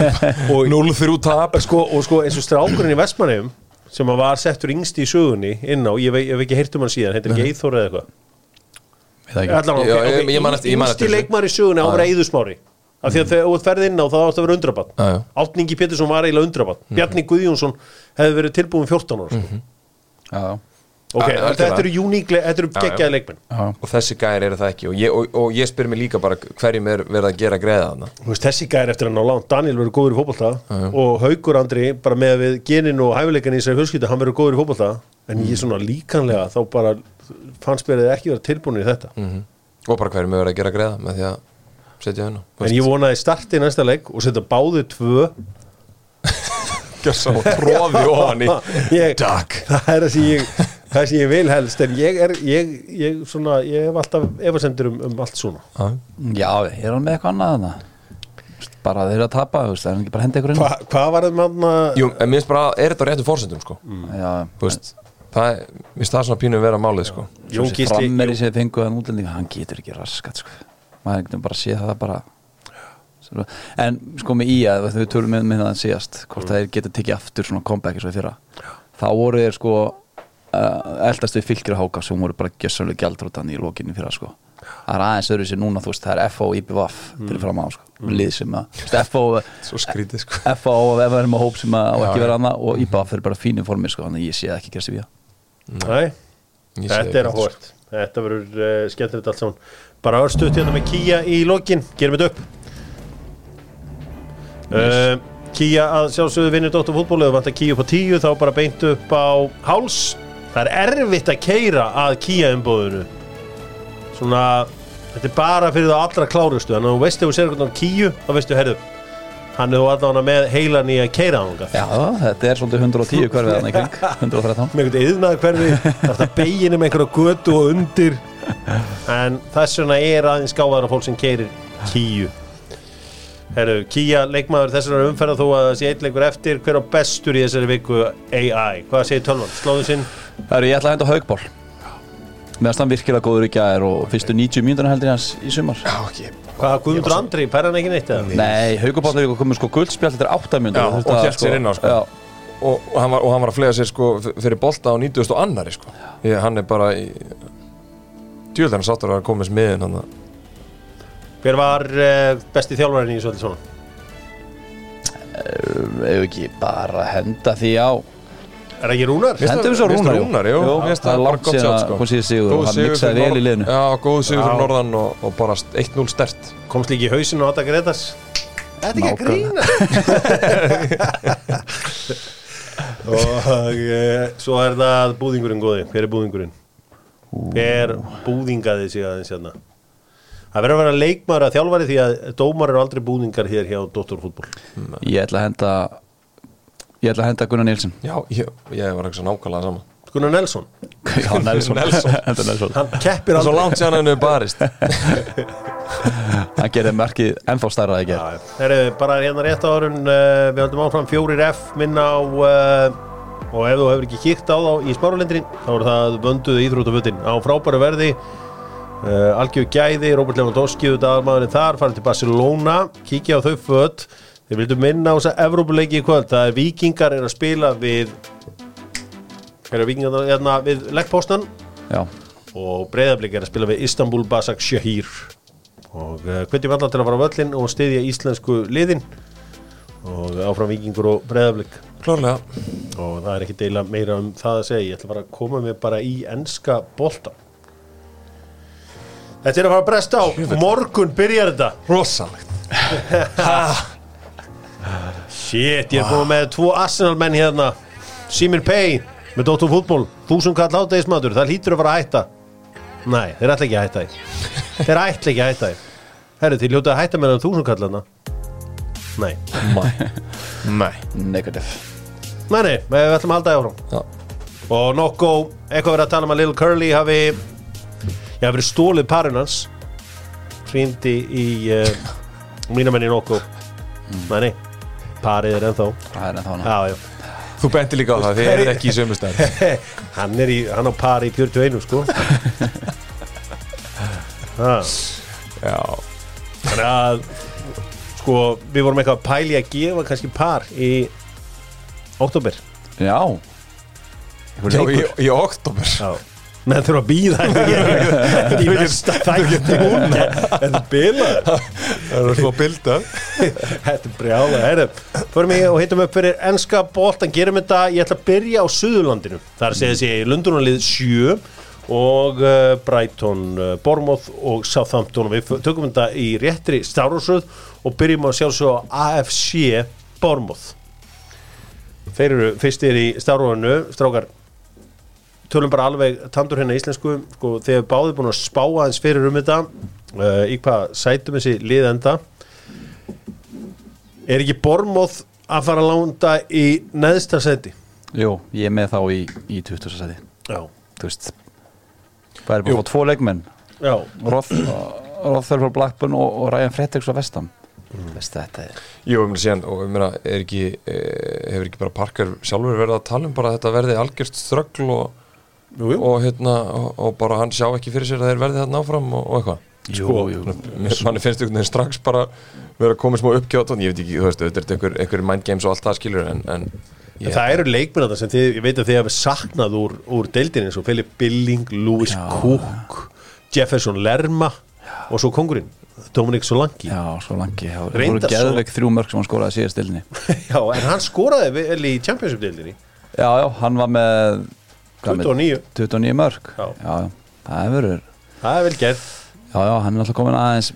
og, 0-3 tap. Sko, og sko eins og strákurinn í Vestmannheim sem var settur yngsti í sögunni inn á, ég, hef ekki heyrt um hann síðan heitir ekki Eithor eða eitthvað? Það. Allan, okay, ég- okay, ég ég yngsti leikmar í sögunni á að vera Eðusmári af því að þegar þú ert ferð inn á þá átt að vera undrabann. Átningi Pétursson var eiginlega undrabann Bjarni Guðjónsson hefði verið tilbúin 14 ára sko. Já, já, ok, Já, algjörlega. þetta eru uníklega, þetta eru geggjaði leikmenn. Og þessi gæri eru það ekki. Og ég, og, og ég spyr mér líka bara hverjum er verið að gera greiða veist, þessi gæri eftir að ná langt. Daniel verður góður í fótbolta. Og Haugur Andri bara með við genin og hæfileikan í þessari fjölskyldu hann verður góður í fótbolta. En ég svona líkanlega þá bara fannst mér þið ekki vera tilbúin í þetta. Mm og bara hverjum er verið að gera greiða með því að setja hennu en ég vonaði starti í næsta leik og setja báði tvö. Og tróði ofan í Duck. það er það sem ég það sem ég vil helst en ég er ég, ég, svona, ég hef alltaf efasendur um, um allt svona. Já. já, er hann með eitthvað annað þarna? bara þeir eru að tapa, þú veist, það er ekki bara að henda ykkur inn? Hva, hvað var það manna Jú, en mér finnst bara, er þetta á réttu fórsendum sko? Já, Þú veist, það er, mér finnst það svona pínu að vera málið sko. Jón Svo Gísli frammeri sem fengu að útlendinga hann getur ekki raskat sko. maður getur bara að sé það bara. Svo- en sko með í að við tölum með með það síðast hvort það geta tekið aftur svona comeback eins og í fyrra. Þá voru þeir sko eldast við fylgir að háka sem voru bara gjössanlega gjaldrótan í lokinni fyrra sko. Það er aðeins öðru sér núna þú veist það er FO og IPVAF fyrir fram á sko. Lið sem að FO Svo skrítið sko. FO og ef það er með hóp sem að á ekki vera annað og IPVAF er bara fínu formi sko þannig að ég sé það ekki gerst við Nei, Ég sé þetta er að hórt þetta verður uh, skemmtilegt allt saman. Bara örstuðt hérna með Kia í lokin. Gerum þetta upp. Uh, Kía að sjálfsögðu vinnur Dóttar fútbólu ef vant að Kía upp á tíu þá bara beint upp á háls það er erfitt að keira að Kía umbóðinu svona þetta er bara fyrir það allra klárustu. Að þú veist ef þú sér hvernig á Kíu þá veistu, herðu hann er þú allavega með heilan í að keira hann Já, þetta er svolítið 110 hverfið þannig kring 113 með einhvern yðnaði hverfi þetta beginu með einhverja götu og undir. En þess vegna er aðeins gáðar af fólk sem keirir Kíu Herru, Kíja leikmaður þessari umferða þó að það sé eitt leikur eftir hver á bestur í þessari viku AI hvað segir tölvan? Slóðu sinn? Eru ég ætla að henda haugból meðan hann virkilega góður í gæðir og fyrstu 90 mínútur heldur hans í sumar Já, ekki Hvað, Guðmundur Andri, pæra hann ekki neitt? Nei, haugból er komið sko guldspjall þetta er 8 mínútur þú og að, hélt sér inn á, sko. Já, og, og, hann var, að flega sér sko fyrir bolta á 90. og annari sko ég, hann er bara Hver var uh, besti þjálfarinn í þessu öllu svona? ef ekki bara henda því á Er það ekki Rúnar? Hendum svo Rúnar, Rúnar, jú. jú. Finnst Það er langt síðan að sko. hún síði sigur og hann miksaði vel í liðinu Já, góð sigur fyrir Já. norðan og, og bara 1-0 stert Komst líka í hausinu á Adda Gretas Þetta er ekki að grína Og uh, svo er það búðingurinn góði Hver er búðingurinn? Hver búðingaði sig aðeins hérna? Það verður að vera leikmaður að þjálfari því að dómar eru aldrei búðingar hér hjá Dóttorfútból Ég ætla að henda Ég ætla að henda Gunnar Nilsson Já, ég, ég var ekki svo nákvæmlega sama. Gunnar Nelson, Já, Nelson. Nelson. Henda Nelson. Hann keppir Svo aldrei. langt sér hann hefur barist. Hann gerði merkið ennþá stærra að gera Það er bara hérna rétt árun uh, Við höldum áfram fjórir F minna á uh, og ef þú hefur ekki kíkt á þá í smáralindrin þá er það vönduð íþróttafutin á frábæru verði uh, algjör gæði, Robert Lewandowski auðvitað aðalmaðurinn þar, farin til Barcelona kíkja á þau föt. Þeir vildu minna á þess að Evrópuleiki í kvöld það er vikingar er að spila við er að vikingar hérna, við leggpostan og breyðablík er að spila við Istanbul Basak Shahir. Og uh, hvetjum allar til að fara á völlin og styðja íslensku liðin. Og áfram vikingur og breyðablík Klárlega. Og það er ekki deila meira um það að segja. Ég ætla bara að koma mig bara í enska bolta Þetta er að fara að bresta á. Morgun byrjar þetta. Rosalegt. Shit, ég er komið með tvo Arsenal menn hérna. Simir Pay með Dóttum fútból þúsund kall átegismadur, það hlýtur að fara að hætta. Nei, þeir ætla ekki að hætta því Þeir ætla ekki að hætta því Herru, þið hljótið að hætta með það þúsund kall hérna Nei, Nei. Negative. Nei, nei, við ætlum að halda því áfram. Og nokko, eitthvað verið að tala um að Lil Curly hafi Já, verið stólið parinn hans. Hrýndi í uh, Mínamenni nokko Nei, nei, parið er ennþá. Það er ennþá hana Já, já. Þú benti líka á það, þið eruð ekki í sömu stæð hann er í, hann á pari í 41 sko. Ha, Já. Þannig að sko, við vorum eitthvað að pæli að gefa kannski par í oktober Já. Já, í, í oktober Já. Menn þurfa að býða í næsta þætti þetta er bilað. Það er svo bilda þetta er herru, förum í og hittum upp fyrir enska boltan, gerum þetta, ég ætla að byrja á Suðurlandinu, er að segja þessi Lundunarlið 7 og uh, Brighton, uh, Bournemouth og Southampton. Við tökum þetta í réttri stárúsröð og byrjum að sjá svo AFC Bournemouth. Þeir eru fyrstir í stárúinu strákar tölum bara alveg tandur hérna íslensku sko, þegar báðið búin að spá aðeins fyrir um þetta uh, í hvað sætum þessi lið enda. Er ekki Bormóð að fara að lánda í neðsta seti Jú, ég er með þá í, í 20. seti já, Þú veist Það er bara að fá tvo leikmenn. Já, Rothfer frá Blackburn og, og Ryan Fredriks frá þetta er Jú, meina síðan, og ég meina, er ekki eh, hefur ekki bara Parker sjálfur verið að tala um bara að þetta verði algjört ströggl og, jú, jú. og hérna, og, og bara hann sjá ekki fyrir sér að þeir verði þarna áfram og, og eitthvað. Mér- manni finnst einhvern veginn strax bara vera komið smá uppgjátt og ég veit ekki, þú veist, þetta er einhver, einhver mind games og allt það skilur en, en En það eru leikmenn þetta sem þið, ég veit að þið hefur saknað úr, úr deildinni eins og Philip Billing, Lewis Já. Cook Jefferson Lerma og svo kongurinn, Dominic Solanki já. Já, svo langi Það voru svo- geðveik þrjú mörg sem hann skoraði síðast stilni en hann skoraði vel í Championship deildinni. Já, já, hann var með- 29, 29 mörg Já. já, það er er vel gert. Já, já, hann er alltaf komin aðeins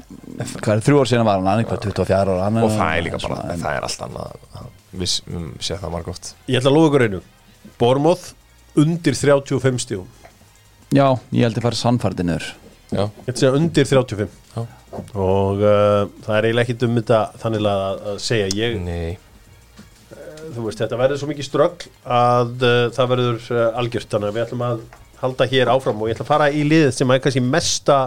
Hvað er þrjú ár síðan var hann, hvað 24 ára og það er líka bara, svona, en- það er allt annað við um, séð það margótt Ég ætla að lofa ykkur einu. Bormoth undir 35 stíum Já, ég held að fara sannfærdi niður já, Ég ætla að segja undir 35 Já. Og uh, það er eiginlega ekkit um þetta þannig að, að segja. Ég, nei veist, þetta verður svo mikið strögg að uh, það verður uh, algjört. Þannig að við ætlum að halda hér áfram og ég ætla að fara í liðið sem er kannski mesta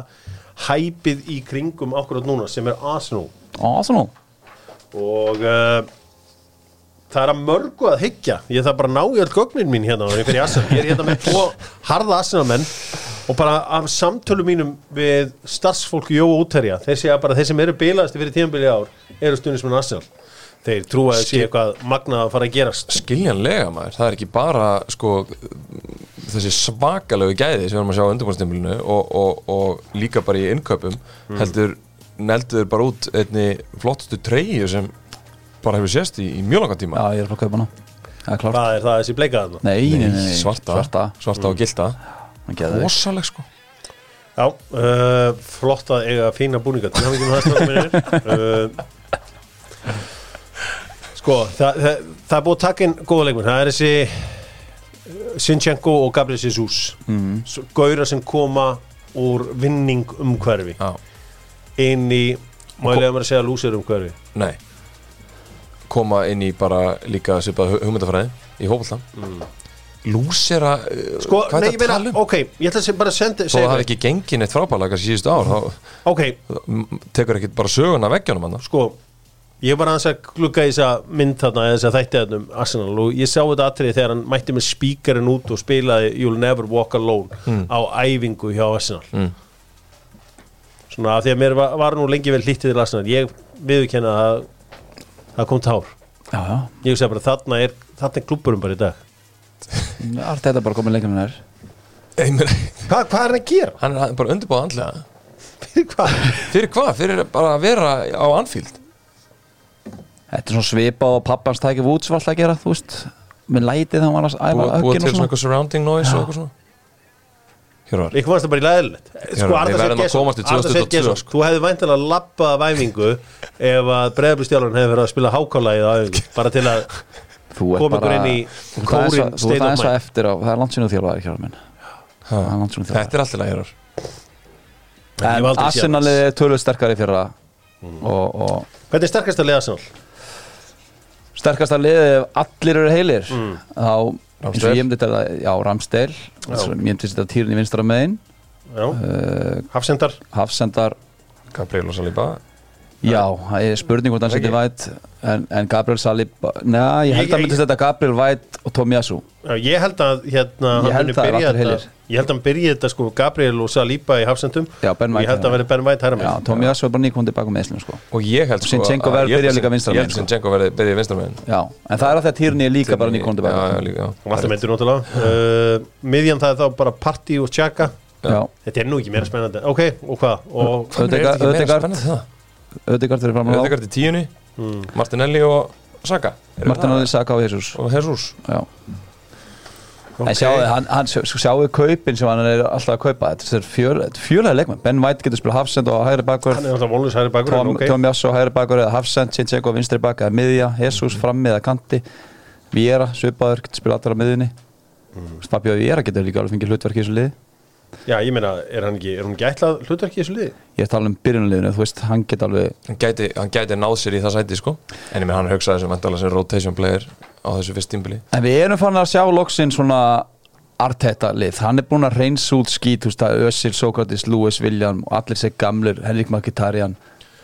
hæpið í kringum akkurat núna sem er Arsenal. Arsenal? Og uh, það er að mörgu að hyggja. Ég þarf bara að ná í öll gögnin mín hérna ég Arsenal. er hérna með tvo harða Arsenal-menn og bara af samtölu mínum við starfsfólk Jó og Útherja þeir segja bara þeir sem eru bilaðasti fyrir tíðanbili ár eru stundismenn Arsenal þeir trúa að sé Skil- eitthvað magnað að fara að gerast. Skiljanlega maður, það er ekki bara sko, þessi svakalegu gæði sem við erum að sjá á undirbúrstimulinu og, og, og líka bara í innköpum heldur neldur bara út einni flottustu treyju sem bara hefur sést í, í mjög langan tíma. Já, ég er að fara að kaupa hana Það er klart hvað er það þessi bleikaðan Nei, nei, nei, nei, svarta, Svarta, svarta og gilda rosaleg sko. Já, uh, flott að eiga fína búninga. Til hafa ekki með það uh, Sko, það, það, það er búið að taka inn góða leikmenn, það er þessi uh, Sinchenko og Gabriel Jesus. Mm. Gaura sem koma úr vinning umhverfi. Já, inn í, má ég lega mér að segja lúsir umhverfi? Nei. Koma inn í bara líka svipað hu- hugmyndafræði í hófallan mm. lúsera uh, Sko, hvað er það að tala um? ok, ég ætla bara að senda að það hafi ekki gengið neitt frábæðlega síðustu ár þá Ok, tekur ekkert bara söguna veggjónum hann sko ég var aðeins að glugga í þessa mynd þarna eða þessa þætti þarna um Arsenal og ég sá þetta atrið þegar hann mætti með spíkarinn út og spilaði You'll Never Walk Alone á æfingu hjá Arsenal Mm. svona af því að mér var, var nú lengi vel hlýttið til Arsenal ég viðurkenna að það kom tár Já, já, ég segi bara þarna er, þarna er klubburum bara í dag allt þetta bara komið lengur en þær Einmitt. Hva, hvað er hann að gera? hann er bara undirbúið andlega Fyrir hvað? fyrir hvað? fyrir bara að vera á Anfield Þetta er svona svipa og pappans tækif útsvall að gera, þú veist. Með lætið þegar hann var að æfa búið, búið höggin til og svona svona. eitthvað surrounding noise og eitthvað svona. Hjörvar. Ég komast það bara í læðilegt að komast í 2022, sko. Þú hefði væntalega lappað af æfingu ef að bregðarblistjálun hefði verið að spila hákálaðið á æfingu bara til að Þú ert Kom ykkur inn í að- Þú state ert of aðeins að eftir á Það er landsinu þjálfaði hjá minn. Það er þetta er alltaf Hjörvar. Er og, og Hvernig er sterkast að leiða Arsenal? Sterkasta liðið ef allir eru heilir. Mm. þá eins og ég myndi þetta já, Ramsdale ég myndi þetta týrin í vinstra megin. Já, uh, Hafsendar? Hafsendar. Gabriel og Saliba já, það er spurning hvort hann seti væt en, en Gabriel Saliba neða, ég held Ég- að myndi þetta Gabriel Væt og Tomiyasu Já, Ég held að hérna Ég held muni það er þetta heilir. Ég held að hann byrja þetta sko Gabriel og Saliba í Hafsendum Já, Ben White Ég held að hægra. verði Ben White hæra já, með Tomiyasu er bara nýkvæmdi tilbaka með Ísland sko. og ég held sko Zinchenko að- verður ég held byrja að- líka vinstra ég held sko. Zinchenko verði byrja vinstra megin já, en það er að að Tierney er líka bara já, já, líka, já. Meintur náttúrulega uh, er Tjaka já, Þetta er nú ekki meira spennandi Ok, og hvað? Hvað er þetta ekki meira spennandi það? Ödegard fyrir fram á Ödegard í tíunni. Martinelli og Saka. Eru Martin það- Alli Saka og Jesus. Og Jesus. Já. Ok. En sjáu, hann, hann sjá- sjáu kaupin sem hann er alltaf að kaupa? Þetta er fjöl- fjölaði leikmenn. Ben White getur spila hafsend og hægri bakur. Hann er alltaf vonlust hæri bakur en Tom, ok. Tom Jasso hægri bakur eða hafsend Sinchenko vinstri bakur eða miðja Jesus frammi eða kanti. Viera, svipaður, getur spila allar á miðjunni. Mm. Fabio Viera getur líka alveg fengið hlutverk í þessu liði Já, ég meina, er hann ekki, er hann ekki ætlað hlutverki í þessu liði? Ég tala um byrjunarliðinu, þú veist, hann getur alveg hann gæti, hann gæti náð sér í það sæti sko. En ég menn hann hugsaði sem endala sem rotation player á þessu fyrst tímbili En við erum fann að sjá loksinn svona Arteta lið, hann er búinn að reynsa út skít, þú veist að Özil, Sokratis, Lewis, William og allir sér gamlur, Henrik Mkhitaryan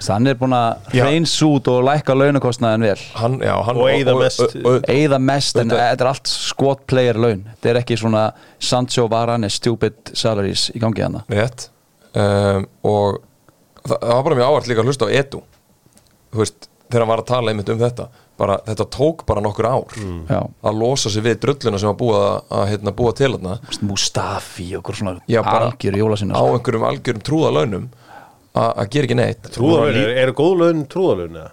hann er búinn að Já. reynsa út og lækka launakostnaðin vel. Hann, já, hann, Og eyða mest. og- og- eigða mest en þetta er allt skot player laun. Þetta er ekki svona Sancho Varane stupid salaries í gangi hana rétt. Um, og það, það var bara mjög áhært líka að hlusta á Edu. Þú veist, þegar hann var að tala einmitt um þetta bara, þetta tók bara nokkur ár já, að losa sig við drulluna sem var búið að, að hérna, búa til þarna. Mustafi og okkur svona Já, algjör jólasinna á einhverjum algjörum trúðalaunum að gera ekki neitt. Trúðalögn, er, eru góð laun trúðalögn eða?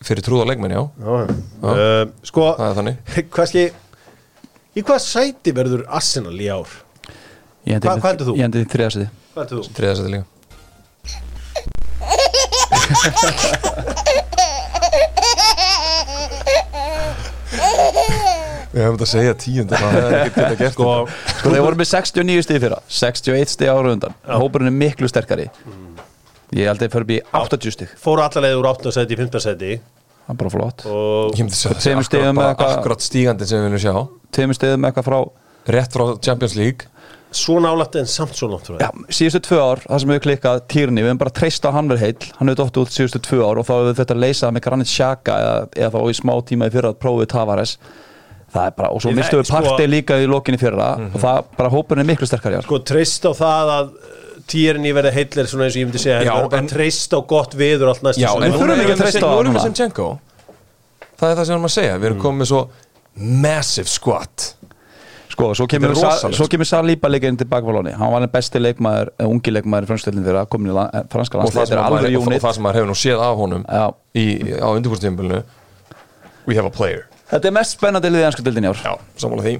fyrir trúðalegmenn, já, Já, já. Uh, sko, það er þannig. hvað ski, í hvað sæti verður Arsenal í ár? Hendi Hvað- heldur þú? Ég hendi því þriðasiti Hvað heldur þú? þriðasæti líka. Við höfum þetta að segja tíund Það hefði ekki geta gert. Sko, Sko þeir voru með 69 stig fyrra. 61 stig ára undan. Hópurinn er miklu sterkari Ég held að þeir fyrir upp í 80 stig. fóru allalegið úr 8. seti í 5. seti. Það er bara flott. Og að akkurat, eitthvað- akkurat stígandi sem við viljum sjá. Tveimur stigum eitthvað frá Rétt frá Champions League. Svo nálægt en samt svo nátt Já, síðustu tvö ár, það sem hefur klikkað Týrni, við hefum bara treyst á hann verið heill. Hann hefur dótt út síðustu tvö ár og þá hefur þetta leysað með Granit Xhaka eða, eða þá í smá tíma í fyrra að prófið Tavares. Það er bara, og svo mistu við sko- partey líka í lokinni fyrra og það bara hópurinn er miklu sterkari í ár. sko treyst á það að týrin í verði heillir svona eins og ég myndi segja Já, en treyst á gott viður allt næsta Já, en þurfum ekki að treysta á. Sinchenko Það er það sem erum að segja Við erum Mm. komið svo massive squat Sko, svo kemur, kemur Saliba líka inn til bakvalóni Hann var hann besti leikmaður, eh, ungi leikmaður í franstöldin fyrir að komin í la- eh, franska maður, alveg og, það sem maður hefur nú séð af honum í, á undirbúrstíðumbilinu We have a player. Þetta er mest spennandi liðið ennsku dildin í ár. Já, sammála því.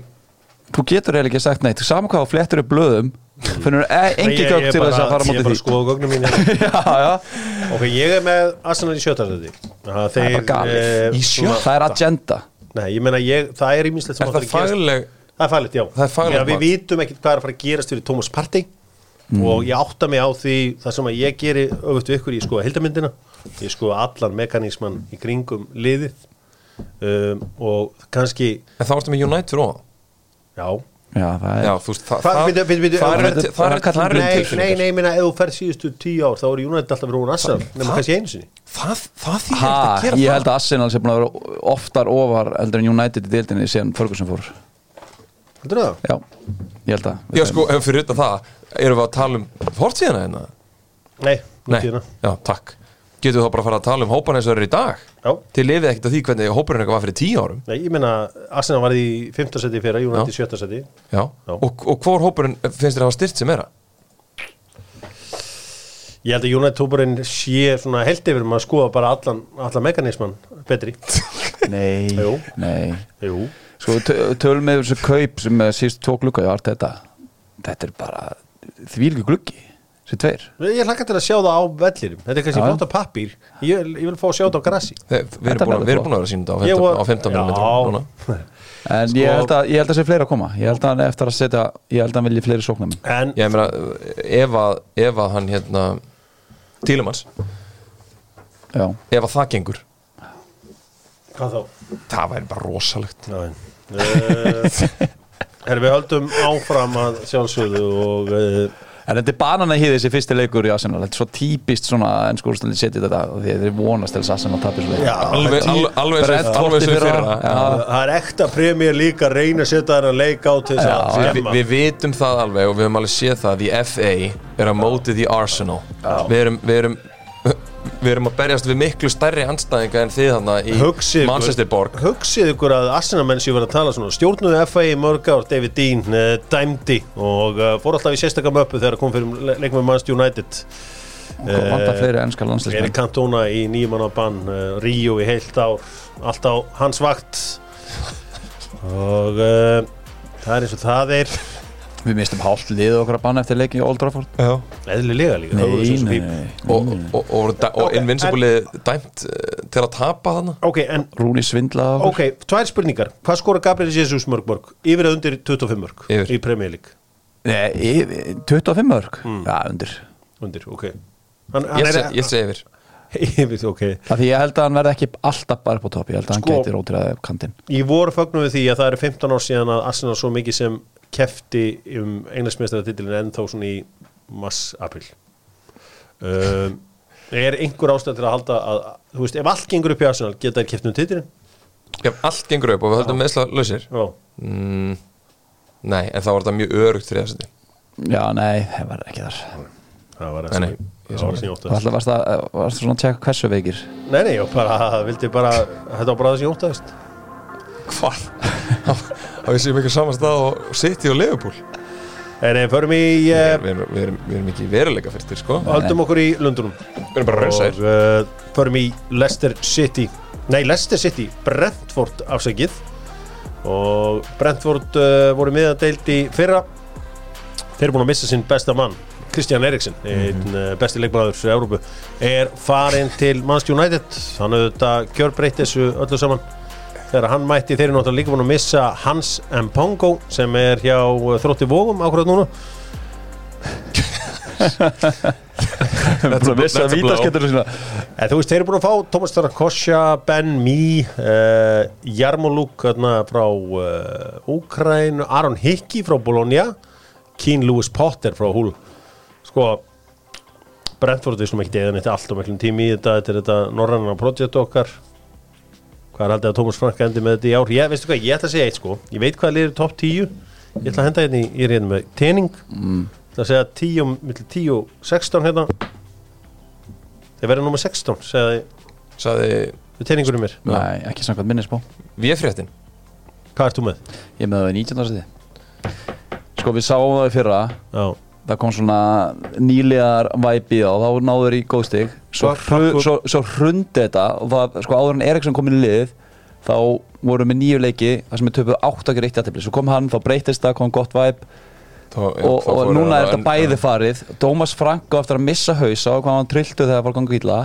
Þú getur eiginlega ekki sagt neitt. Saman hvað þú flettur upp blöðum finnur Nei, engi ég- gögn ég til þess að fara á ég móti er bara því. að skoða gögnum mín ok, ég er með Arsenal í sjötta seti það er bara galið. eh, Í sjötta? það er agenda. Nei, ég meina ég, það er Er áttar það að gerast. fagleg Það er er Já, við vitum ekkert hvað er að fara að gerast fyrir Thomas Partey. Og ég átta mig á því það sem að ég geri við ykkur, ég skoða heildamyndina ég skoða allan mekanísman í kringum liðið. Um, og kannski, þá ertu með United og já Já, það er Já, þú veist, það það- er- það- Nei, nei, nei, minna, ef þú ferð síðustu tíu ár þá er United alltaf verið hún Arsenal nema kannski einu sinni. Það, þýðir ekkert að gera ég það. held að Arsenal sé búin að vera oftar ofar eldur en United í deildinni síðan Ferguson fór. Heldur það? Já, ég held að Já, sko, ef fyrir utan það Erum við að tala um fortíðina hérna? Nei, Nei, nútíðina já, takk Getur þá bara að fara að tala um hópan eins og eru í dag Já, Þið lifið ekkert að því hvernig hópurinn eitthvað var fyrir tíu árum nei, ég meina Arsenal var í 15 seti fyrra, United í 7 seti Já, Já. Og, og hvor hópurinn finnst þér að hafa styrt sem meira? Ég held að United-tóparinn sé svona held yfir um að skoða bara allan, allan mekanisman betri. Nei, Jú. nei Jú. Sko, tö- tölum með þessu kaup sem er síðust tvo glugga í art þetta Þetta er bara þvílgu gluggi Þessi tveir Ég hlakka til að sjá það á vellirum. Þetta er kannski flott á pappír. Ég, ég vil fá að sjá þetta á grassi. Við erum búin að, vera að sína þetta á Ég 15, var- á 15 Já. mm núna En Sko- ég, held að, ég held að sé fleiri að koma Ég held að hann eftir að setja Ég held að hann vilji fleiri sóknum En Ég meina, ef að, ef að hann hérna Tílemans, Já, ef að það gengur hvað þá? Það væri bara rosalegt Já, en. Uh, Herra, við höldum áfram að sjálfsögðu og uh, En þetta er banana í þessi fyrsti leikur í Arsenal. Þetta er svo típist svona En úrstalinn setja þetta og Því að þeir vonast til þess að Arsenal tapir svo leik. Já, Alveg, alveg, alveg, svo- fyrra. það er ekta premjör líka að reyna að setja þennan leik á til þess að við, vitum það alveg og við höfum alveg séð það að the FA er að móti the Arsenal. Við erum, við erum að berjast við miklu stærri anstæðinga en þið þarna í Hugsið ykkur- Manchester Borg Hugsið ykkur að Arsenal-menn séu verið að tala svona stjórnuðu FA í mörg ár, David Dean uh, dæmdi og uh, fór alltaf í sérstakam möppu þegar kom fyrir le- leikmenn Manchester United. Og vanda fleiri ennska Erik landslismenn Cantona í nýjumann á bann uh, Ríó í heilt ár allt á hans vakt. Og uh, það er eins og það er Við mistum hálft lið okkar að banna eftir leikin í Old Trafford. Eðlilega líka Nei, nei, nei. Og, og, og, og, Invincible dæmt eh, til að tapa þarna? Ok, en Rúni svindlaði okkur ok, tvær spurningar. Hvað skora Gabriel Jesus mörg mörg? Yfir eða undir 25 mörg Yfir. í Premier League? Nei, yfir- 25 mörg. Já, undir. Undir, ok. Hann, hann ég er, ég sé yfir. Yfir, ok. Það því ég held að hann verði ekki alltaf bara upp á topp. Ég held að hann Sko- gæti rótiraði upp kantinn. Í voru fögnum við því að það eru 15 ár síðan að Arsenal svo mikið sem kefti um englandsmeistaratitilin en þá svona í mass-april um, Er einhver ástæð til að halda að, þú veist, ef allt gengur upp í Arsenal geta þær keft um titilin? ef allt gengur upp og við höldum meðsla lausir? Já, mm, nei, en þá var þetta mjög örugt fyrir þessi Já, nei, það verði ekki þar. Það var það sem ég það var varst svona að tjekka hversu veikir? Nei, nei, ég bara, vildi bara þetta var bara það sem ég óttaðist hvað? þá við séum ekki saman stað og City og Liverpool? En ef förum í við, uh, við, erum, við, erum, við erum ekki veruleika fyrstir sko. Höldum okkur í Lundunum. Við erum bara raunsaðir og uh, förum í Leicester City. Nei, Leicester City, Brentford afsækið og Brentford uh, voru miðan deild í fyrra. Þeir eru búin að missa sinn besta mann Kristján Eriksen einn mm besti leikmaður í Európu er farin til Manchester United. Hann auðvitað gjörbreytt þessu öllu saman þegar hann mætti þeir eru náttúrulega líka búin að missa Hans Mpongo sem er hjá uh, þrótti vógum ákveðat núna Búin að missa vítaskettur sína En þú veist, þeir eru búin að fá Thomas Tarakosha, Ben Mee, uh, Jarmoluk frá uh, Úkræn, Aron Hickey frá Bologna, Keen Lewis Potter frá Hull. Sko, Brentford er svona ekki eða neitt allt og miklum tími í þetta, þetta er þetta norranna projekt okkar. Hvað er haldið að Thomas Frank endi með þetta í ár? Ég, veistu hvað, ég ætla að segja eitt sko, ég veit hvað liður topp 10, ég ætla að henda hérna í, er hérna með tening, mm. ég ætla að segja 10, millir 10 og 16 hérna, þeir verða nummer 16, segja þið Saði við teiningunum mér. Nei, ekki samkvæmt minnisbá VF-fréttin Hvað ert þú með? Ég er með það í 19. seti Sko við sáum það í fyrra. Já, Það kom svona nýlegar væpi og þá náður í góð stig Svo, hru, svo, svo hrundi þetta og það, sko áður en Eriksson kom inn í liðið þá voru með nýju leiki þar sem við töpuð átt ekki reitt aðtefli svo kom hann, þá breytist það, kom gott væp og, og fóru núna það er þetta bæði farið. Dómas Franko eftir að missa hausa og hvað hann trilltu þegar fólk gangi illa.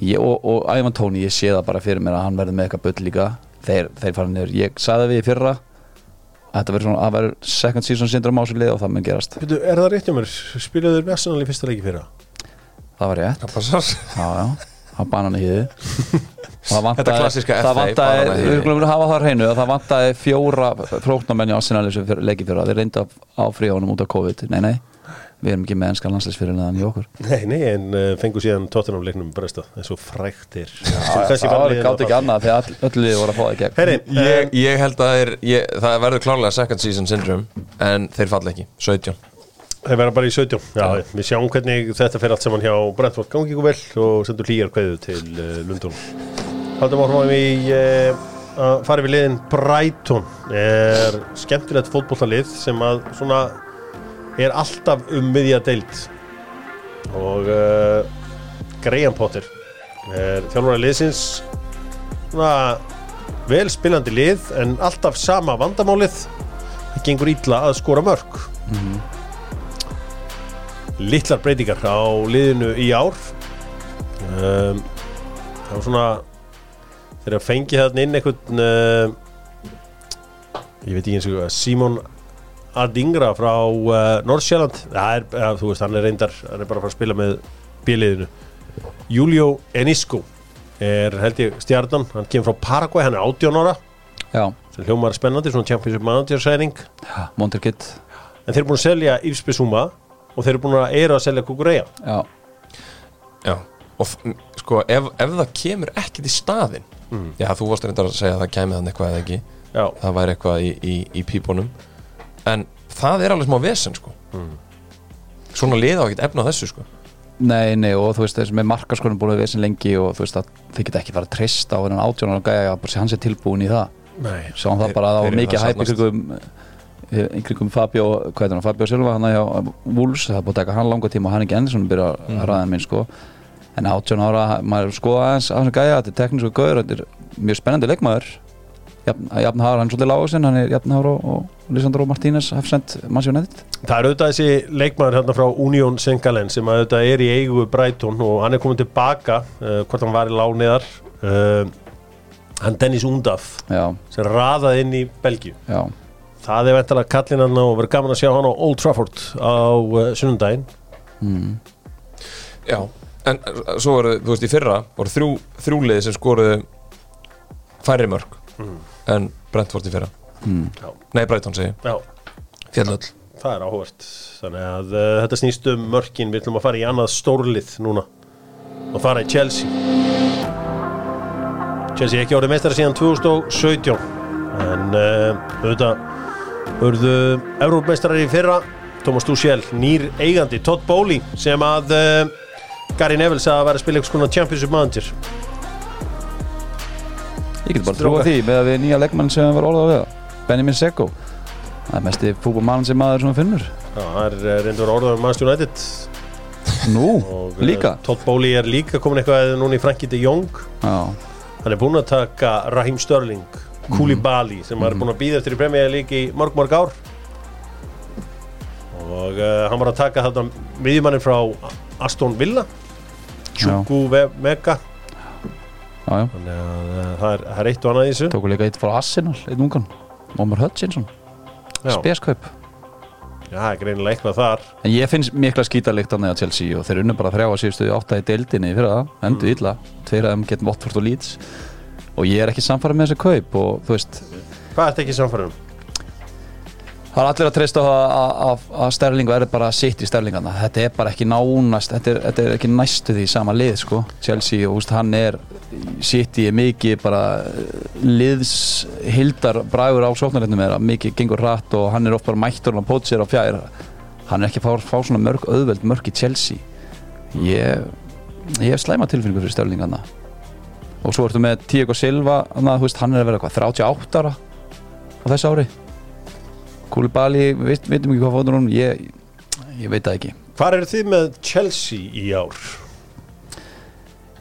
Ég, og, og Ævan Tóni, ég sé það bara fyrir mér að hann verður með eitthvað bull líka. Þeir, þeir fara niður, ég sagði við í fyrra að þetta verður svona, að verður second season syndrom á sér lið og það mun gerast. Veitu, er það rétt hjá mér? Spilaðu þeir með Arsenal í fyrsta leiki fyrra? Það var rétt, Það passar. Já já. Það banan í hýði það klassíska það vantaði, við hýði. skulum hafa það á hreinu að það vantaði fjóra flóknarmenn í Arsenal sem leiki fyrra, þeir reynda á fríónum út af COVID, nei nei. Við erum ekki með ennska landsleisfyrirleðan í okkur. Nei, nei, en uh, fengu síðan Tottenham leiknum bresta. Eins og fræktir það var gátt ekki annað því að öll- öll liði voru að fá það í gegn. Herri, ég, ég held að þeir, ég, það verður klárlega second season syndrome en þeir falla ekki, 17 þeir verða bara í 17 Já, við sjáum hvernig þetta fer allt saman hjá Brentford. Gangi ykkur vel og sendur hlýjar kveðu til uh, Lundun Haldum áhrifum í uh, að fara við liðin. Brighton er skemmtilegt fótbollalið sem að svona er alltaf um miðja deild. Og uh, Graham Potter er þjálfur liðsins. Svona vel spilandi lið en alltaf sama vandamálið. Það gengur illa að skora mörg litlar breytingar á liðinu í ár. Um, það var svona þegar að fengi þarna inn einhvern uh, ég veit ekki eins og hvað Simon Adingra frá uh, Nordsjælland það er, ja, þú veist, hann er reyndar hann er bara að fara að spila með bíliðinu Julio Enisco er held ég stjarnan, hann kemur frá Paraguay hann er 18 ára, já, sem hljómar spennandi svona championship manager sæning Monterkitt en þeir eru búin að selja Yves Bissouma og þeir eru búin að eru að selja Kukureya já, Já, og sko ef, ef það kemur ekkert í staðinn Já, þú varst reyndar að segja að það kæmi þannig eitthvað eða ekki. Já, það væri eitthvað í, í, í pípunum. En það er alveg smá vesen sko. Svona liða á ekkert efna á þessu sko. Nei, nei og þú veist þessi með markaskonum búin við sem lengi og þú veist að þið geta ekki fara að treysta á hennan átjónar og gæja bara sé hans er tilbúin í það. Nei. Það bara að það var eru mikið að kringum Fabio, hvað er hann, Fabio Silva hann hjá Wolves, það er búin að taka hann langa tíma og hann ekki enn svona byrja að ræða minn sko. En 18 ára, maður er að skoða aðeins að hann gæja, þetta er teknísku gauður þetta er mjög spennandi leikmaður. Jafn, jafn hár, hann er svolítið lágusinn hann er jafn hár og, og Lisandro Martínez hafsend mannsjónættið Það er auðvitað þessi leikmaður hérna frá Union Sengalen sem að auðvitað er í eigu Brighton og hann er komin tilbaka uh, hvort hann var í lániðar uh, hann Dennis Undaf já, sem raðaði inn í Belgíu það er veintalega kallinn hann og verður gaman að sjá hann á Old Trafford á uh, sunnundaginn mm, Já, en uh, svo voru, þú veist, í fyrra voru þrjú, þrjúliði sem skoruðu færri mörg en Brentford í fyrra. Mm, Nei, Brighton segi, Já, fjallöll. Það er áhugast þannig að uh, þetta snýst um mörkin. Við ætlum að fara í annað stórlið núna og fara í Chelsea. Chelsea ekki árið meistara síðan 2017 en uh, auðvitað urðu Európmeistarar í fyrra. Thomas Tuchel, nýr eigandi. Todd Bowley sem að uh, Gary Neville sagði að vera að spila eitthvað svona Championship Manager. Ég get bara trúa því með að við nýja leikmann sem var orðað við. Benjamin Seko. Það er mesti fútbolmann sem maður svona finnur. Já, það er uh, reyndur orðað um Manchester United. Nú, og uh, líka? Todd Bowley er líka komin eitthvað núna í Frankie de Jong. Já, Hann er búinn að taka Raheem Sterling Koulibaly sem mm. er búinn að býða eftir í League í mörg mörg ár. Og uh, hann var að taka þarna miðjumannin frá Aston Villa Chuku Mega Já, já, þannig að uh, það er, það er eitt og annað í þessu. Tóku líka eitt frá Arsenal, einn ungan Ómar Hutchinson, Já, speskaup. Já, það er greinilega eitthvað þar. En ég finnst mikla skítalikt á neða Chelsea og þeir unnu bara þrjá að síðustu átta í deildinni fyrir það, endur Mm. illa. Tveir að þeim getum Watford og Leeds og ég er ekki samfærið með þessi kaup og þú veist, Hvað ert ekki samfærum? það er allir að treysta að, Sterling verður bara sitt í Sterlingana þetta er bara ekki nánast þetta er, þetta er ekki næstu því sama lið sko. Chelsea og úst, hann er sitt í mikið bara liðs hildar bragur á sóknarleitnum er að mikið gengur rætt og hann er oft bara mættur og pót sér á fjær. Hann er ekki að fá, fá svona mörg auðveld mörg í Chelsea. Ég, ég hef slæma tilfinningu fyrir Sterlingana og svo ertu með Tiago Silva hana, veist, hann er að vera hvað, 38 ára á þessu ári Kúlibali, við veitum ekki hvað fóður hún ég, ég veit það ekki Hvar eru þið með Chelsea í ár?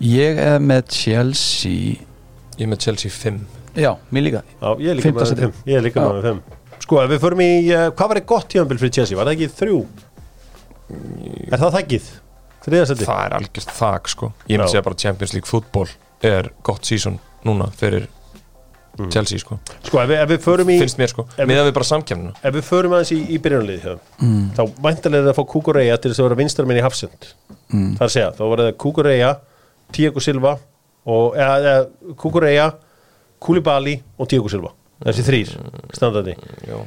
ég er með Chelsea Ég er með Chelsea 5 já, mér líka Já, ég er líka með sæti. þeim Ég er líka Já. með þeim Sko, ef við förum í, uh, hvað var það gott tíðanbíl fyrir Chelsea? Var það ekki þrjú? Er það þakkið? Það er algjörst þak sko Ég myndi segja bara Champions League fútból er gott sísón núna fyrir Mm. Chelsea sko. Sko, ef við, ef við förum í Finnst mér sko. Miðað við bara samkjæmna Ef við förum aðeins í, í byrjunlið hjá, mm. þá væntalega er það að fá Kukureya til þess að vera vinstarminn í Hafsend. Mm. Það er að segja, þá var það Kukureya Tiago Silva Kukureya, Koulibaly og Tiago Silva. Þessi þrýr, standandi Já,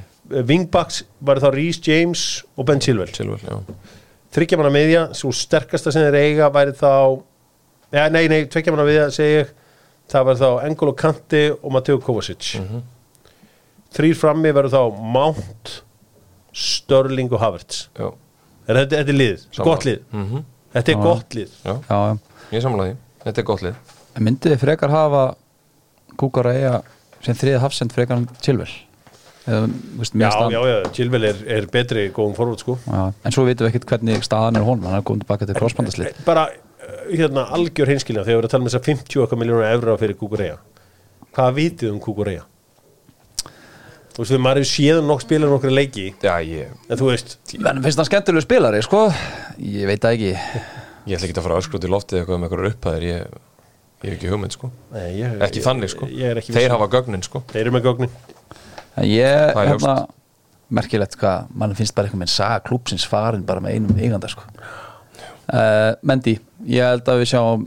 Wingbacks var þá Rhys James og Ben Chilwell. Silver, já. Þryggja manna miðja, svo sterkasta sem þeir eiga væri þá ja, Nei, nei, tveggja manna miðja segi ég Það var þá Engolo Kanti og Mateo Kovacic Mhm. Þrýr frammi verður þá Mount Störling og Havertz Er Þetta, þetta er lið, Sammála. gott lið Mhm. Þetta er Já. gott lið já já. Ég samla því Þetta er gott lið En myndið þið frekar hafa að eiga sem þriði hafsend frekar já, Chilwell er, er betri góðum forvöld sko já. en svo vitum við ekkert hvernig staðan er honum hann er komið tilbaka til crossbandaslið Bara, hérna, algjör hinskilja þegar við erum að tala um þess að 50 okkar miljónar evra fyrir Kukureya. Hvað vitið um Kukureya? Þú veist, við maður hefur séðan nokk spilað nokkra leiki. Já, ég En þú veist, en finnst hann skemmtilegu spilari sko? Ég veit það ekki. Ég ætla ekki að fara öskru til loftið eitthvað með eitthvað upphæðir ég, ég hef ekki hugmynd sko. Nei, ég, Ekki þannig sko. ég er ekki Þeir viss um- hafa gögnin sko. Þeir eru með gögnin. En ég, Það er hérna, merkilegt hvað, mann finnst bara einhvern veginn saga klúpsins farin bara með einum eiganda sko. Uh, Mendi, ég held að við sjáum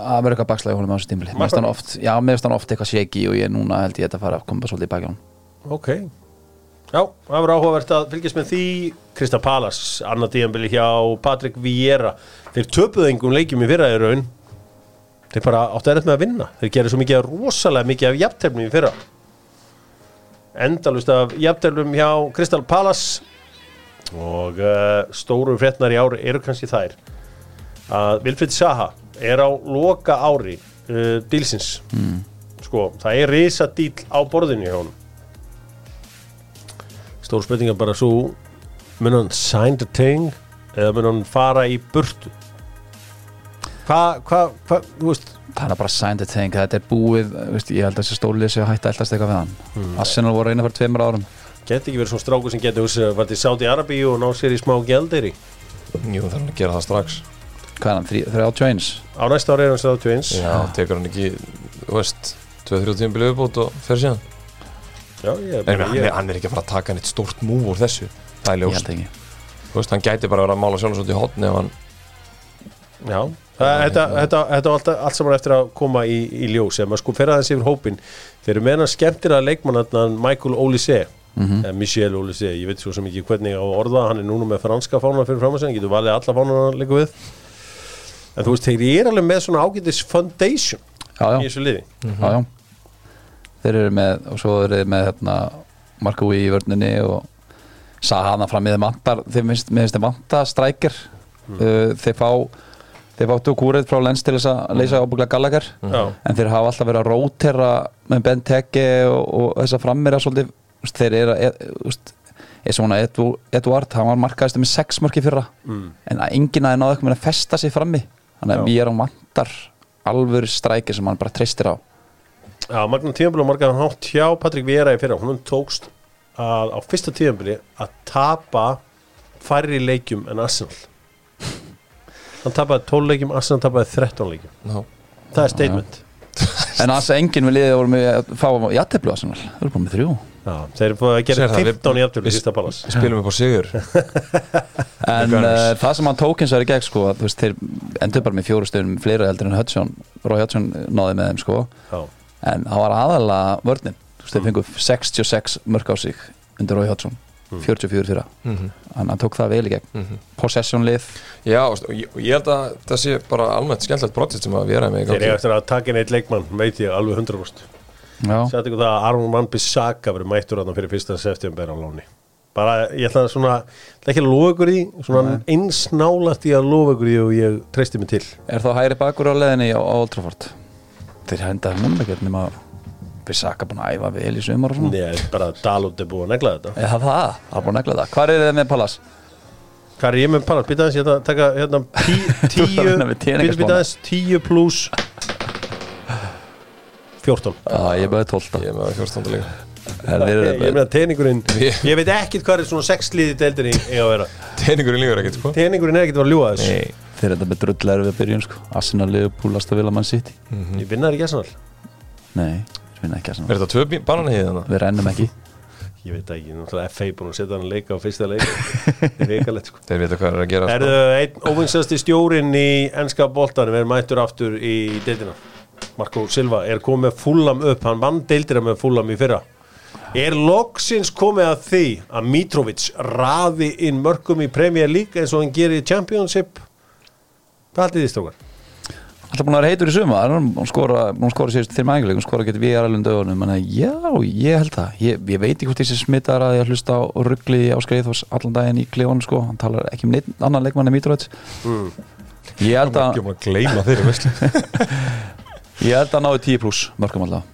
að vera eitthvað bakslega í honum á þessu tímli finnst hann oft, já, finnst hann oft eitthvað shaky og ég núna held ég þetta fara að koma svolítið í baki á hann Ok. Já, það var áhugavert að fylgjast með því. Krista Palas, annað díjambili hjá Patrik Vieira. Þeir töpuðu engum leikjum í fyrra í raun. Þeir bara áttu erið með að vinna. Þeir gerir svo mikið, rosalega mikið af jafntefnum í fyrra. Endalust af jafntefnum hjá Kristal Palas og uh, stóru fréttnar í ári eru kannski þær að Vilfrid Saha er á loka ári uh, dílsins. Sko, það er risa díl á borðinu hjá honum. Stór spurninga bara svo mun hann sign the thing eða mun hann fara í burtu? Hvað, hvað, hvað, þú veist Það er bara signed a thing, þetta er búið veist, ég held að þessi stólið sé að hætta eldast eitthvað við hann. Mm. Arsenal voru einu fyrir tveimur árum geti ekki verið svona strákur sem geti hugsað að fara til Saudi Arabíu og ná sér í smá gældir Jú, það er hann að gera það strax. Hvað er hann, 31? á næsta ári er hann 71 Já, tekur hann ekki, þú veist 2-3 tíum byrju uppbútt og fer síðan. Já, ég, hann, er, hann er ekki að fara að taka neitt stórt múf úr þessu. Það er Ég ljóst. held ekki. Þú veist, hann gæti bara að vera að mála sjálf út í hotni ef hann já þetta, var allt saman eftir að koma í, í ljós. Ef maður sko fer aðeins yfir hópin þeir eru meðan skemmtir að leikmann Michael Olise Mhm. eða Michel Olise, ég veit svo sem ekki hvernig á orða, hann er núna með franska fána fyrir fram að segja, getur valið alla fána að leika við. En þú veist, þeir eru alveg með svona ágætis foundation Já, í já, þessu liði. Já, já. Þeir eru með, og svo eru með hérna, Marko í vörninni og sagði hana fram í þeim vantar þeir minnst, minnst þeim vantar strækir. Uh, þeir fá þeir fá Dukúrið frá Lens til þess að leysa ábygglega Gallagher. Já, en þeir hafa alltaf verið að rótera með Ben Teke og, og þessa frammira svolítið, þú veist, þeir eru að úst, er svona Edu- Eduard hann var markaðist með sex mörki fyrra. Mm. en að enginn aðeins náðu eitthvað með að festa sig frammi. Þannig að Já. við erum vantar alvöru strækir sem hann bara treystir á. Já, Magnum tíðanbili og margaðan hátt hjá Patrik Viera í fyrra, hún tókst að á fyrsta tíðanbili að tapa færri leikjum en Arsenal. Hann tapaði 12 leikjum Arsenal tapaði 13 leikjum. Já. það er statement. En þess að enginn við liðið voru með að fá jætteflu Arsenal. Þau eru bara með þrjú Já, þeir eru búin að gera Sér það, við- 15 í aftur í palas Við spilum upp á sigur. En uh, það sem hann tók eins og er í gegn sko, veist, þeir endur bara með fjóru stöðum fleira heldur en Hudson, Rói Hudson náði með þeim sko, Já, en það var þú veist, þeir fengu 66 mörg á sig undir Rói Hudson 44 fyrra, Mhm, hann, hann tók það vel í gegn. Mhm. possession lið, Já, og og ég, og ég held að það sé bara almennt skemmtilegt projekt sem að erum með í þeir eru eftir að taka inn eitt leikmann veit ég alveg 100% já, Sætti ykkur það að Aron Van Bissaka verður mættur þarna fyrir fyrsta september á láni bara, ég ætla að svona ekki að lofa ykkur í, svona eins nálægt í að lofa ykkur í og ég treysti mig til. Er þá hægri bakur á leðinni á, Old Trafford? Þeir henda núna ekki nema Bissaka búin að æfa vel í sumar og svona. Nei, bara Dalot er búið að negla þetta. Eða það, það er búin að negla það. Hvað er þið með Pallas? Hvað er ég með Pallas? Býta aðeins, ég ætla að taka hérna tí, að tíu tíu pluss 14 Já, ég er bara 12 Ég er með 14. líka. Er Ég ég meina teningurinn Ég- Ég veit ekkit hvað er svona sexliði deildinni eiga að vera. Teiningurinn lífur ekkert, sko. Teningurinn er ekkit að vera að ljúa þess Nei Þeir eru þetta með drullæru við byrjun sko. Arsenal, Liverpool, Aston Villa, Man City. Ég vinnar ekki Arsenal? Nei, við vinna ekki Er Arsenal þetta tvö bananahýði þannig? Við rennum ekki. Ég veit ekki, náttúrulega FA búin að setja hann að leika á fyrsta leik. Það er vikalegt sko. Þeir vita hvað er að gera sko. Erðu einn óvinsasti stjórin í ennska boltanum? Er mættur aftur í deildina Marco Silva er komið fullam upp. Hann vann deildina með fullam í fyrra. Er loksins komið að því að Mitrovic raði inn mörgum í Premier League eins og hann gerir í Championship? Hvað haldið þið strókar? Alltaf búin að vera heitur í suma Hún skora, skora sérst til mæguleik Hún skora getur við alveg dögunum já, ég held það. Ég, ég veit ekki hvort þessi smittar að ég hlusta á ruggli á Skreiðhós allan daginn í klefunum sko. Hann talar ekki um neitt annan leikmann en Mitrovic. Ég held að Ekki um að gleyma þeirri Ég held að náðu 10 pluss mörgum alltaf.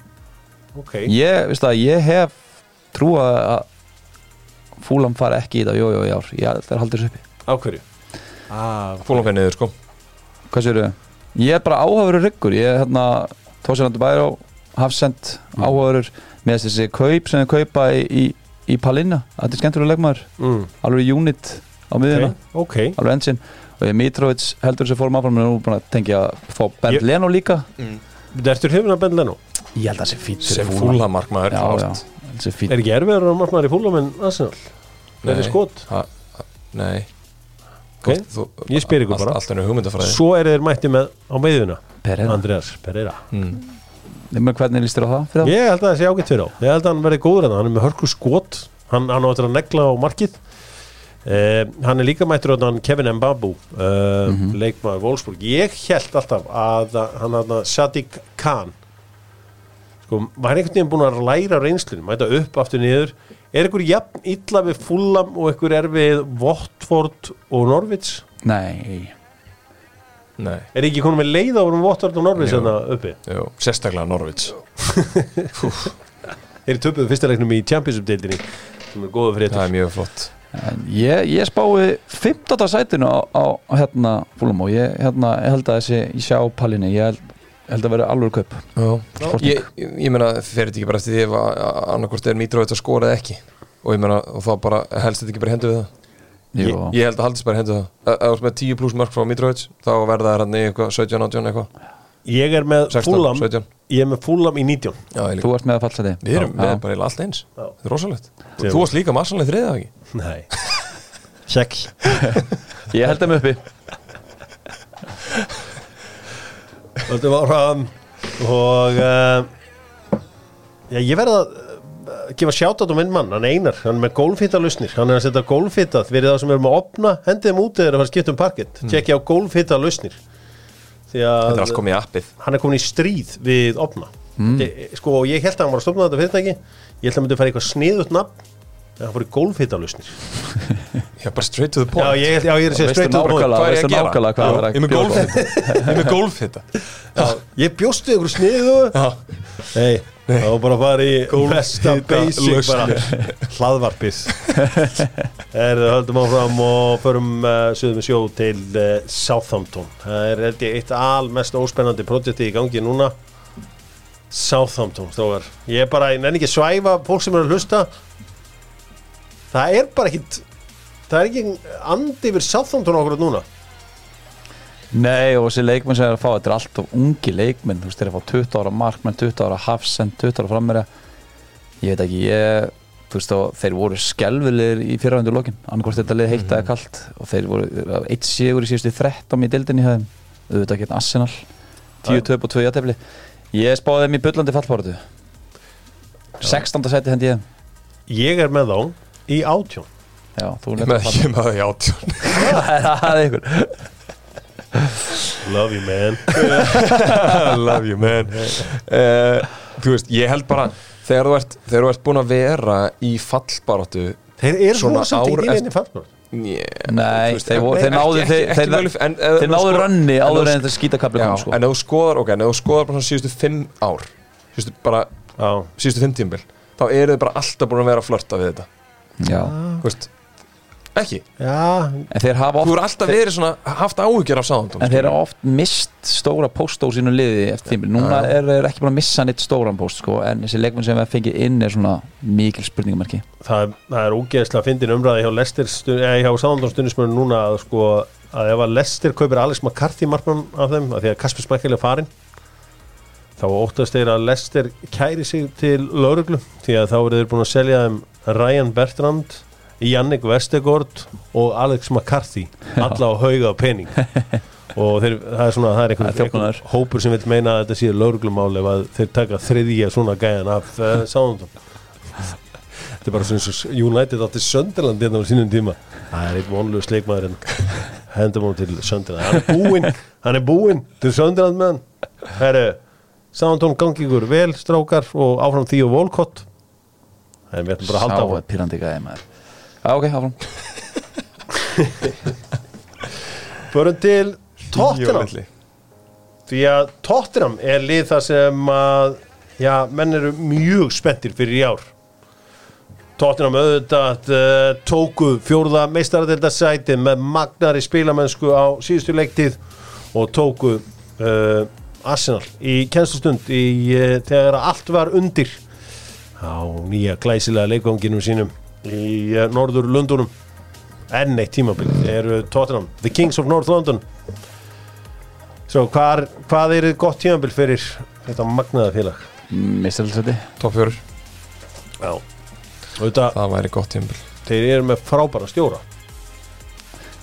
Ok, Ég, ég hef trúa að Fúlam fari ekki í þetta. Jójó í ár. Ég held að það haldur þessu uppi. Á hverju? Ah, Fólum fyrir niður, sko. Hvað sér Ég er bara áhafurur ryggur Ég er hérna Tósilandur Bæró Hafsend áhafurur Með þessi kaup sem þið kaupa í, í, í Palinna Þetta er skemmtilega leikmaður. Mm, Alveg unit á miðuna ok, ok. Alveg ensin Og ég Mitrovic heldur þessi fórum áfram En nú búin að tengja að fá Bernd Ég- Leno líka Ertu hrifin að Ben Leno? Ég held að það sé fýtt Sem fúlamarkmaður Það Er ekki erfiður að markmaður í fúlam en Arsenal? Það er skot ha, ha, Nei Ok, Gott, þú, ég spyr ykkur bara. Hugmyndafræði Svo er þeir mætti með á meðuna Pereira Andreas Pereira mm. Hvernig líst þér á það? Það? Ég held að það sé ágætt fyrir á Ég held að hann verði góður en hann er með hörku skot Hann, hann á eftir að negla á markið uh, Hann er líka mættur á Kevin Mbabu uh, leikmaður Wolfsburg. Ég held alltaf að hann hann Sadiq Khan sko, var einhvern veginn búin að læra reynslunum mæta upp aftur niður. Er ykkur jafn illa við Fulham og ykkur er við Watford og Norwich? Nei. Nei, Er ekki konum með leið á um Watford og Jú. þarna uppi? jú, sérstaklega Norvits Þeir töpuðu fyrsta leiknum í Championship-deildinni sem er góða fyrir Það er mjög flott ég, ég spái 15. sætinu á, á, hérna Fúlum og ég, hérna, ég held að þessi ég sjá pallinni, ég held, held að vera alveg Sporting. Ég, ég, meina, fer þetta ekki bara eftir því að annarkvort er Mítró að skora eða ekki? Og ég meina, og þá bara helst þetta ekki bara hendu við það? Ég, ég held að haldist bara hendu það. Ef þú ert með 10 pluss mörg frá Mítró þá verða það hérna í eitthvað 17, 18 eitthvað Ég er með 16, Fulham. 17 Ég er með Fulham í 19 Já, ég líka. Þú ert með að fallseti. Við erum Já. með bara eiginlega allt eins. Þetta er rosalegt. Sem- Þú varst líka marsanlega þriðið ekki? Nei. Sex Ég held mig uppi. Þetta var um, Og uh, Já, ég verða að uh, gefa sjátt á minn mann, hann Einar. Hann er með gólfhitta lausnir, hann er að setja gólfhitta fyrir það sem er með að opna, hendið þeim út eða að fara að skipta um parkett, mm. tjekki á gólfhitta lausnir því Þetta er að allt komið í appið. hann er komin í stríð við opna. Mm. sko, og ég held að hann var að stofna þetta fyrirtæki. Ég held að hann myndi fara í eitthvað sniðut nafn en hann fór í gólfhitta lausnir Já, bara straight to the point. Já, ég, já, ég er að segja straight to the point. Hvað er ég að gera? hvað Já, er að Ég er með bjóða. gólfhitta Ég með gólfhitta ég bjóstu ykkur sniðu. Nei, það var bara fara í besta basic lausnir. hlaðvarpið. Erðu höldum áfram og förum uh, suðum við sjó til uh, Southampton. Það er held ég eitt almest óspennandi projekti í gangi núna. Southampton stóðar Ég er bara, ég nenni ekki svæfa fólk sem er að hlusta. Það er bara ekkit það er ekki andi yfir Southampton okkur núna Nei og þessi leikmenn sem er að fá Þetta er alltaf ungi leikmenn Þú veist þeir eru að fá 20 ára markmenn, 20 ára hafsend 20 ára frammerja Ég veit ekki, ég Þú veist og þeir voru skelvilegir í fyrravendur lokin annarkvort þetta leið heitt eða kalt og þeir voru eitt sigur í síðustu 13 í dildinni hjá þeim auðvitað gett Arsenal. 10 töp og 2 játefli Ég spáði þeim í bullandi fallbáratu 16. seti hendi ég. Ég er með þá í átjón Já, þú Ég er með það í átjón Love you man. I love you man. Uh, Þú veist, ég held bara þegar þú ert, þegar þú ert búin að vera í fallbaráttu Þeir eru Svona ár eftir- yeah, Nei, þeir, náðu þeir, náðu rönni en áður en þetta skítakabli Já, kom sko. en ef þú skoðar, ok, en ef þú skoðar bara svona síðustu fimm ár síðustu, bara Já, síðustu fimm tímbil þá eru þið bara alltaf búin að vera að flörta við þetta. Já. Þú veist, ekki já En þeir hafa Þú oft eru alltaf verið svona, haft áhyggjur af sáðandum En þeir hafa oft mist stóra póst á sínu liði eftir tímbil. Núna Já. er þeir ekki búin að missa neitt stóran póst sko, en þessi leikmenn sem við fengið inn er svona mikil spurningamarki. það, það er ógeðslega að fyndin umræði hjá eða hjá Sándón stundismörnum núna að sko að ef að Lester kaupir Alex McCarthy markmann af þeim, af því að Kasper Smækkel er farin þá óttast þeir að Lester kæri sig til lauruglu því að þá eru þeir búin að selja þeim Ryan Bertrand Jannik Vestegård og Alex McCarthy alla á hauga af pening. Og þeir, það er svona það er einhver, Það er þjófnaður. einhver hópur sem vil meina að þetta sé lauruglumál ef að þeir taka þriðja svona gæjan af uh, Sándón Þetta er bara svona eins og United átti Sönderland hérna á sínum tíma. Það er einn vonlegu sleikmaður en hendum hún til Sönderland Hann er búinn, hann er búinn til Sönderland með hann Herru, Sándón gangi ykkur vel strákar og áfram því og volkott. Það er ætlum bara að halda Sá áfram Já, ok, áfram. Förum til Tottenham. Því að Tottenham er lið það sem að já, menn eru mjög spenntir fyrir í ár Tottenham auðvitað uh, tóku fjórða meistaradeildasæti með magnari spilamennsku á síðustu leiktið og tóku uh, Arsenal í kennslustund í, uh, þegar allt var undir á nýja glæsilega leikvanginum sínum í uh, norður Lundunum enn eitt tímabil eru Tottenham, the Kings of North London Svo hvað, hvað er gott tímabil fyrir þetta magnaða félag? Mistalsæti. Top 4, Já Þetta, það væri gott tímbil þeir eru með frábæra stjóra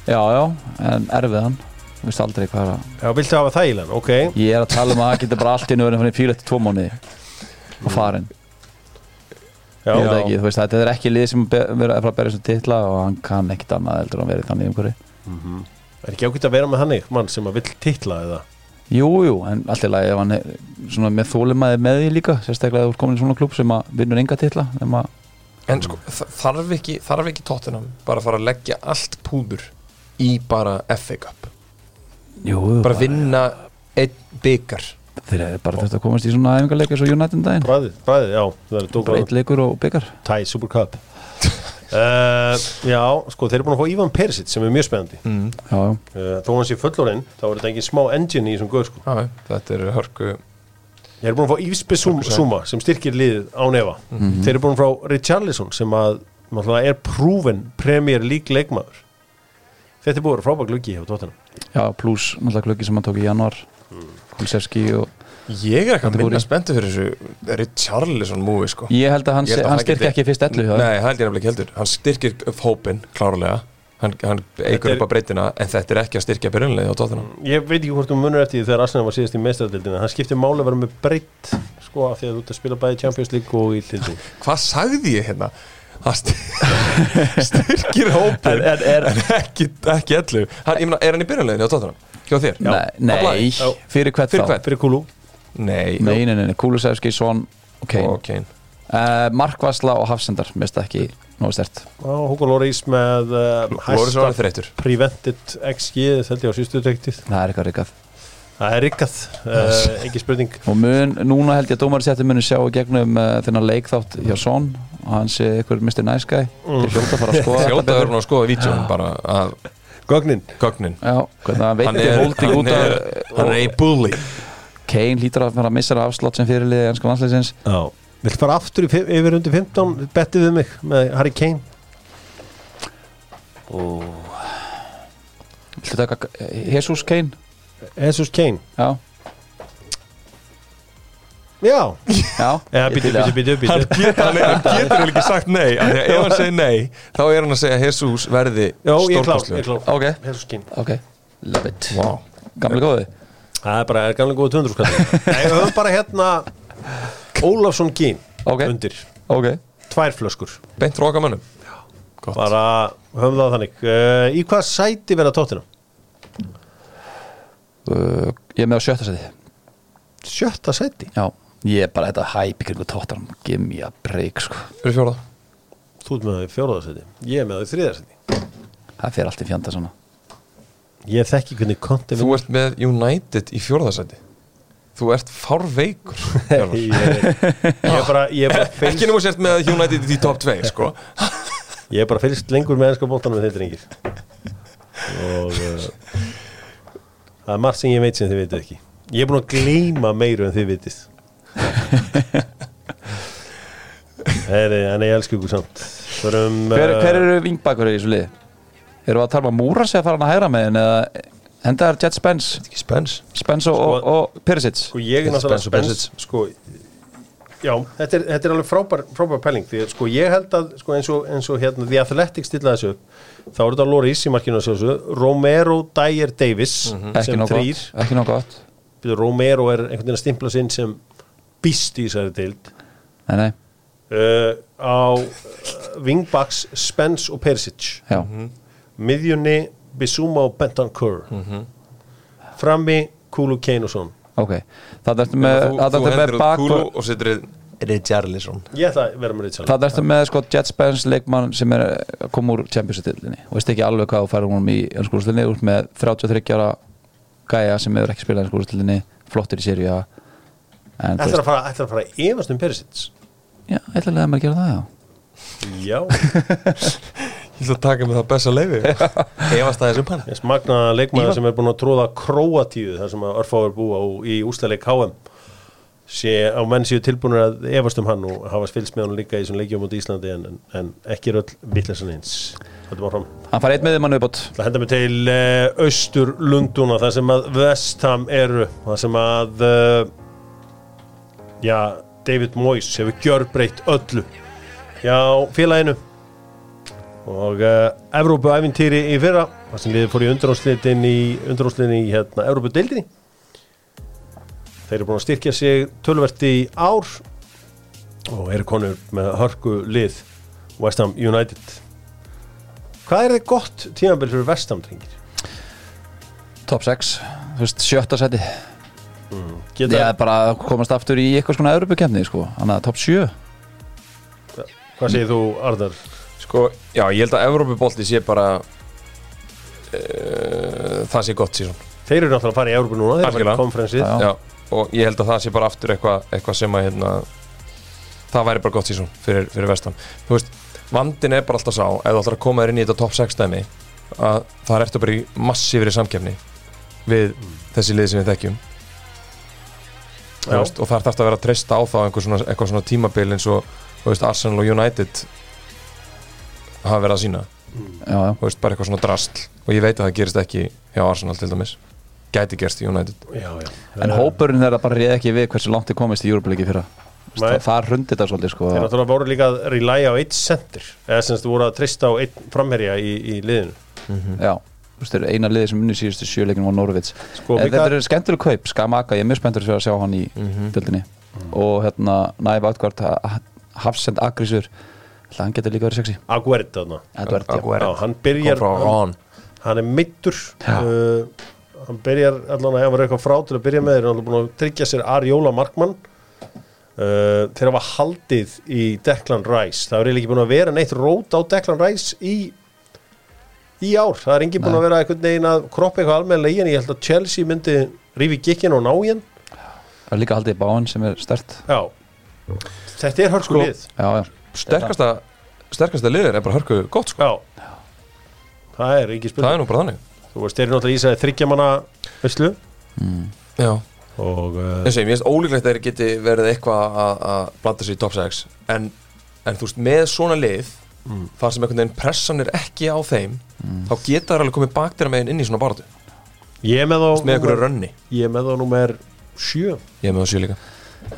Já, já, en erfiðan. Þú veist aldrei hvað er að... Já, viltu hafa þægilegan, ok Ég er að tala um að það getur bara allt í nöðunum fyrir fíl eftir tvo mánuði og farin. Ekki, veist, þetta er ekki lið sem verið að fara að berja þessu titla og hann kann ekkit annað heldur en verið þannig umhverju. er ekki ákveðt að vera með hannig mann sem að vill titla eða? Jú, jú, en allt í lagi ef hann er svona með þólimaði með því líka sérstaklega þú ert komin í svona klub sem að vinnur enga titla nema, En sko, þarf ekki, þarf ekki Tottenham bara að fara að leggja allt púður í bara FA Cup? Jú, bara vinna einn byggar þeir eru bara þetta að komast í svona æfingarleika eins og United um daginn. Bræðið, bræðið, já Það er tókað eitt leikur og byggar. Thai Super Cup. Uh, Já, sko, þeir eru búin að fá Ivan Perisic sem er mjög spennandi. Mm. Uh, Þó hann sé fullorinn, þá er þetta engin smá engine í þessum guður, sko. Já, þetta er hörku Þeir eru búin að fá Yves Bissouma sem styrkir liðið á nefa Þeir eru búin að fá Richarlison sem að er proven Premier League leikmaður. Þetta er búin að frábæk gluggi hjá Tottenham. Já pluss náttúrulega klukki sem hann tók í januar Kulsevski og Ég er eitthvað minna spenntu fyrir þessu Richarlison múi sko. Ég held að hann, held að hann styrki geti- ekki fyrst ellu. Nei, það held ég nefnilega ekki heldur. Hann styrkir hópin, klárlega. Hann, hann eigur upp á breytina En þetta er ekki að styrkja byrjunlega á Tottenham. Ég veit ekki hvort þú munur eftir því þegar Arsenal var síðast í meistardildina Það skiptir máli að vera með breytt sko af því að þú ert að spila bæði Champions League og í tildin Hvað sagði ég hérna? Styrkir hópin En- en er- en ekki, ekki ellu. Hann, ég meina, Er hann í Tottenham? Hjá þér? Nei, nei Já. fyrir hvert þá? Fyrir Kulu Nei, Nei, nei, nei, nei. Kulusevski, Son og Kane Og Kane uh, Markvasla og Hafsendar, mist ekki nógu stert Hugo Lloris með uh, Lóris þreytur prevented XG þetta held ég á síðustu tektið Það er eitthvað ríkað Það er rikkað, uh, ekki spurning Og mun, núna held ég að dómari setja muni sjá gegnum uh, þennan leikþátt hjá Son og hann sé ykkur Mr. Nice Guy Mm. Þeir hljóta að fara að skoða betur. verður nú að skoða vídjón bara af Gögnin. Gögnin. Já, hvernig hann veitir er, holding hann út af er, hann er a bully. Kane hlýtur að fara að missa afslott sem fyrirliði ennska landsleisins Já. Vilt fara aftur í, fi- yfir undir 15 bettið við mig með Harry Kane. Viltu taka Jesus Kane? Jesus Kane. Já, Já, já. Til í það. býtu, býtu, hann getur, hann, hann getur eiginlega ekki sagt nei ef hann segir nei þá er hann að segja Jesus verði er er klár. Ok, ok, love it. Wow. Gamli góði. Það er bara, er gamlega góða 200 skall Nei, við höfum bara hérna Ólafsson Kane Ok. Undir, Ok, tvær flöskur. Beint róka mönnum. Gott. Bara, höfum það þannig. Uh, Í hvað sæti verða tóttina? uh, ég er með á sjötta seti Sjötta sæti? Já, ég er bara þetta hæp í kringu tóttan Give me a break, sko. Eru fjóraða Þú ert með það í fjóraða sæti Ég er með það í þriða sæti Það fer allt í fjanda svona. Ég þekki hvernig konti þú ert með United í fjóraðasæti þú ert fárveikur Hjörvar. Ég er ég er bara, ég er bara ekki fylgst nú sért með United í top 2 sko. Ég er bara fylgst lengur með ennska bóltanum en þeir drengir. Og uh, Það er margt sem ég veit sem þið veitir ekki. Ég er búin að gleyma meiru en þið vitið Heri, En ég elsku ykkur samt. Förum, Hver, uh, hver eru vingbakur í þessu liði? Erum við að tala um að múra sig að fara hann að hægra megin eða henda þær Jet Spence? Spens Spence. Og, og, og Perisic. Sko ég er náttúrulega Spencer spens Sko Já, þetta er, þetta er alveg frábær, frábær pæling því sko ég held að sko, eins, og, eins og hérna The Athletic stilla þessu upp, þá er þetta Loris í markinu að sjálfsögðu. Romero, Dyer, Davis Ekki sem nóg þrýr Romero er einhvern veginn að stimpla sinn sem býst í þessari nei, uh, á uh, wingbacks Spence og Persic já. Miðjunni Bissouma og Bentancur frammi Kulu Kane og svona Ok, það ertu með, með bakvörð og setur Richarlison. Ég ætla að vera með Richard Það ertu með sko Jet Spence leikmann sem er að koma úr Champions-tildinni og veist ekki alveg hvað þú færir honum í ennskúrústillinni út með 33 ára gæja sem hefur ekki spilað ennskúrústillinni flottir í séri en þú ætla að fara, ætla að fara að efast um Persic já, eitthvað leðum að gera það já. Já, ég ætla að taka með það besta leifi hefast það þessum pann ég smagna leikmaður sem er búin að tróða Króatíu þar sem að Örfáður búa á, í úsleik HM sé á menn séu tilbúinur að efast um hann og hafa fylgst með hann líka í þessum leikjum út í Íslandi en, en, en ekki er öll vittlesan eins. Hann fær eitt með þeim hann uppátt Það henda mig til uh, Östur Lunduna þar sem að Vestham eru þar sem að uh, já, David Moyes hefur gjörbreytt öllu. Já, félaginu. Og uh, Evrópu æfintýri í fyrra þar sem liðið fór í undanúslitin í undanúslitin í hérna, Evrópu deildinni þeir eru búin að styrkja sig tölvert í ár og eru konur með hörku lið West Ham United. Hvað er þið gott tímabil fyrir West Ham? Top 6, þú veist, sjötta seti Geta, Ég er bara að komast aftur í eitthvað svona Evropakefni sko, hann að top 7 Hvað segir þú Arðar? Sko, já, ég held að Evrópubolti sé bara uh, það sé gott síðan Þeir eru náttúrulega að fara í Európa núna Þeir eru að fara í konferensið Já. Já, og ég held að það sé bara aftur eitthvað eitthva sem að hérna, það væri bara gott síðan fyrir, fyrir vestan þú veist, vandin er bara alltaf sá ef þú ætlar að koma þér inn í þetta top 6 dæmi að það ertu bara í massífri samkefni við þessi lið sem við þekkjum. Veist, og þar þarf að vera að treysta á þá einhver svona, eitthvað svona tímabil eins og veist, Arsenal og United hafa verið að sína Já, já, þú veist, bara eitthvað svona drastl og ég veit að það gerist ekki hjá Arsenal til dæmis. Gæti gerst í United. Já, já. En hópurinn er að bara réð ekki við hversu langt þið komist í Europalegi fyrra. Nei. Það, það hrundi þetta svolítið sko. Þeir náttúrulega voru líka að relæja á eitt center. Eða sem þú voru að treysta á einn framherja í, í liðinu. Já, veist, þeir eru eina liði sem unni síðustu sjöleikinu var Norvits. Sko, En Mikael- Þetta er skemmtileg kaup, Skamaka, ég er mjög spenntur fyrir að sjá hann í mm. Dildinni og hérna Næf Átkvart Hafsend Agrisur hann getur líka verið sexy? Edward, já. Aguero. Já, hann byrjar hann, hann er meittur Já. uh, hann byrjar allan að er eitthvað frá til að byrja með. Þeir er hann búin að tryggja sér Arjóla Markmann. Uh, þeir hafa haldið í Declan Rice. Það er eiginlega ekki búin að vera neitt rót á Declan Rice í í ár, það er engin búin að vera einhvern veginn að kroppa eitthvað almennilega í hann, ég held að Chelsea myndi rífi gikkin og ná í hann. Það er líka haldið í báinn sem er stert já, þetta er hörku Sko- lið. Já, já, sterkasta, sterkasta liður er bara hörku gott sko. það er ekki það spurning er nú bara þannig. Þú veist, þeir eru náttúrulega í þess að þryggjamanna veistlu já. og uh, ég, finnst ólíklegt að þeir geti verið eitthvað að- að blanda sér í top 6 en, en þú veist, með svona lið þar sem einhvern veginn pressan er ekki á þeim þá geta það alveg komið baktir meginn inn í svona barðu Ég með þá með einhverju rönni. Ég með þá nummer sjö. Ég með það sjö líka.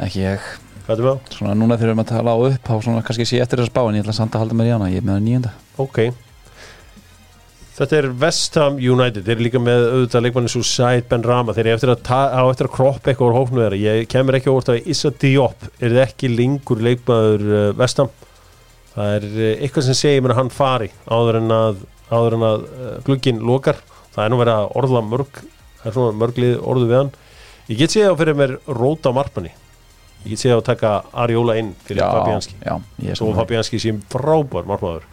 Ekki ég. Er þá? svona núna þegar við að tala á upp þá svona kannski sé eftir þess að spá en ég ætla samt að halda mér í hana. Ég með það nýjönda Ok. Þetta er West Ham United. Þeir eru líka með auðvitað leikmanni svo Said Ben Rama. Þeir eru eftir að, á að kroppa eitthvað úr hófnu þeirra. Ég kemur ekki á óvart að Issa Diop er ekki lengur leikmaður uh, West Ham Það er uh, eitthvað sem segir mér að hann fari áður en að, áður en að uh, glugginn lokar. Það er nú verið að orða mörg Það er svona mörglið orðu við hann. Ég get séð á fyrir mér Róta Marpani. Ég get séð á að taka Ariola inn fyrir Fabianski. Svo Fabianski sem frábær markmaður.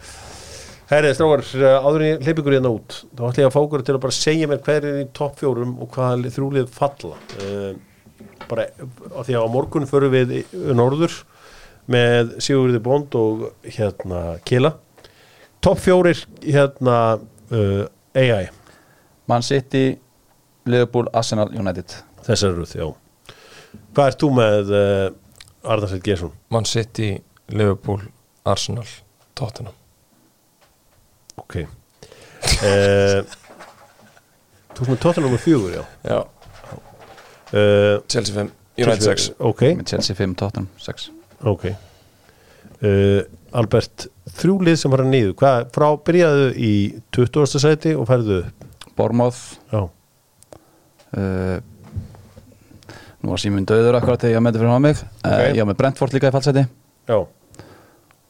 Herrið, strákar, uh, áður en ég hleyp ykkur hérna út þá ætla ég að fá ykkur til að bara segja mér hver er í topp fjórum og hvaða þrjúlið falla. Bara af því að á morgun förum við norður með Sigurði Bond og hérna Kila topp fjórir hérna uh, AI, Man City, Liverpool, Arsenal, United. Þessar röð, já Hvað ert þú með uh, Arnarsveit Gesson? Man City, Liverpool, Arsenal Tottenham. Ok. Uh, Þú ert með tóttunum með fjögur, já? Já. uh, Chelsea 5, United 6 Ok, með Chelsea 5, Tottenham 6 ok. Uh, Albert, þrjú lið sem fara niður. Hvað, frá byrjaðu í 20. sæti og færðu upp? Já, uh, Nú var síminn döður akkurat þegar ég var með þetta fyrir hann mig. Ok. uh, Ég var með Brentford líka í fallseti já,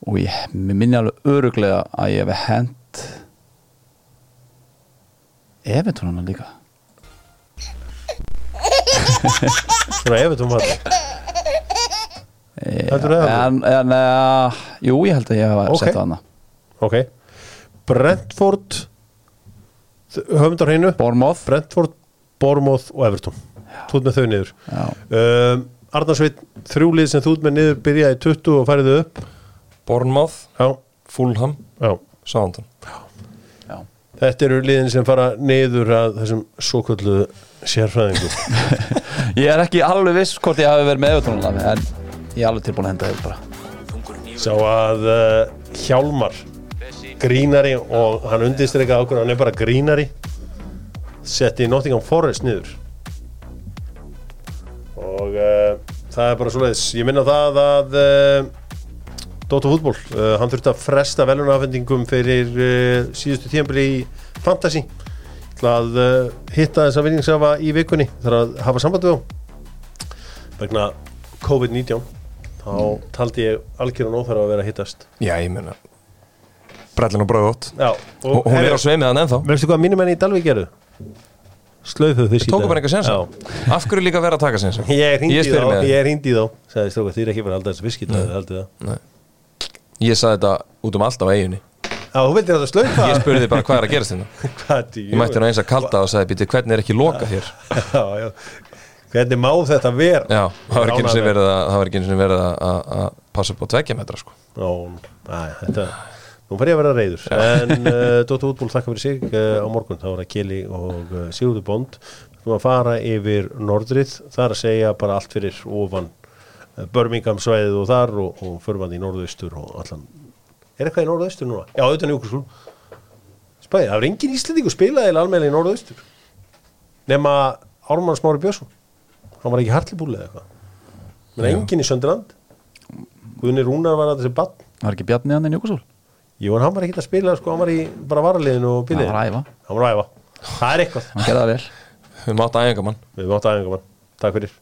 og ég minni alveg öruglega að ég hef hent Everton hana líka. Svona ef þetta var Heldurðu það? uh, Jú, ég held að ég hef sett það hana. Ok, Brentford á hreinu. Bournemouth. Brentford, Bournemouth og Everton. Þú ert með þau niður. Um, Arnarsveit, þrjú lið sem þú ert með niður byrjaði í 20 og færðu upp. Já, Fulham, já. Þetta eru liðin sem fara niður að þessum svokvöldu sérfræðingum. Ég er ekki alveg viss hvort ég hafi verið með Everton en ég er alveg tilbúin að henda þér bara Sá að uh, Hjálmar, grínari og hann undirstreika ákveð, hann er bara grínari, setti Nottingham Forest niður. Og uh, það er bara svoleiðis. Ég minna það að uh, Dóttar fútból, uh, hann þurfti að fresta velunafendingum fyrir uh, síðustu tíðanbili í Fantasy. Ég ætla að uh, hitta þessa vinningsafa í vikunni þar að hafa samband við þá vegna COVID-19 þá taldi ég algjörun óþæra að vera að hittast. Já, ég meina Brellin og Bröðótt Og hún er á sveimið hann ennþá. Veistu hvað mínum enn í Dalvík gerðu? Slöfuðu þau Tóku bara eitthvað sensa Af hverju líka vera að taka sensa? Ég er hindi þá, þið er ekki bara alltaf þessi viskit það. Ég sagði þetta út um allt á eiginni Já, þú vildir að það? Slöfa Ég spurði bara hvað er að gerast hérna? Hvað Ég mætti hann eins að kalda og sagði hvernig er ekki loka hér? Já, já Hvernig má þetta vera? Já, það var ekki eins og verið að það var ekki eins og verið að- að að passa upp á tveggja metra sko. Ó, næ, þetta Nú fer ég að vera reyður En uh, Dóttar Útból þakka fyrir sig uh, á morgun. Það voru að Kili og uh, Sigurður Bond. Þú að fara yfir Nordrið Það er að segja bara allt fyrir ofan uh, Birmingham svæðið og þar og, og förum hann í norðaustur og allan. Er eitthvað í norðaustur núna? Já, auðvitað njúkurskúl Spæði, það var engin Íslendingu spilaði almennilega í norðaustur. Nema Ármann Smári Björnsson Hann var ekki hartlibúli eða eitthvað Men Já. engin í Söndrand Guðni Rúnar var að þessi bann Var ekki Bjarni hann í Njókusúl? Jú, en hann var ekki að spila, sko, hann var í bara varaliðinu og æfa, Hann var að æfa. Það er eitthvað. Við mátt aðeinga mann Við máttu aðeins, takk fyrir.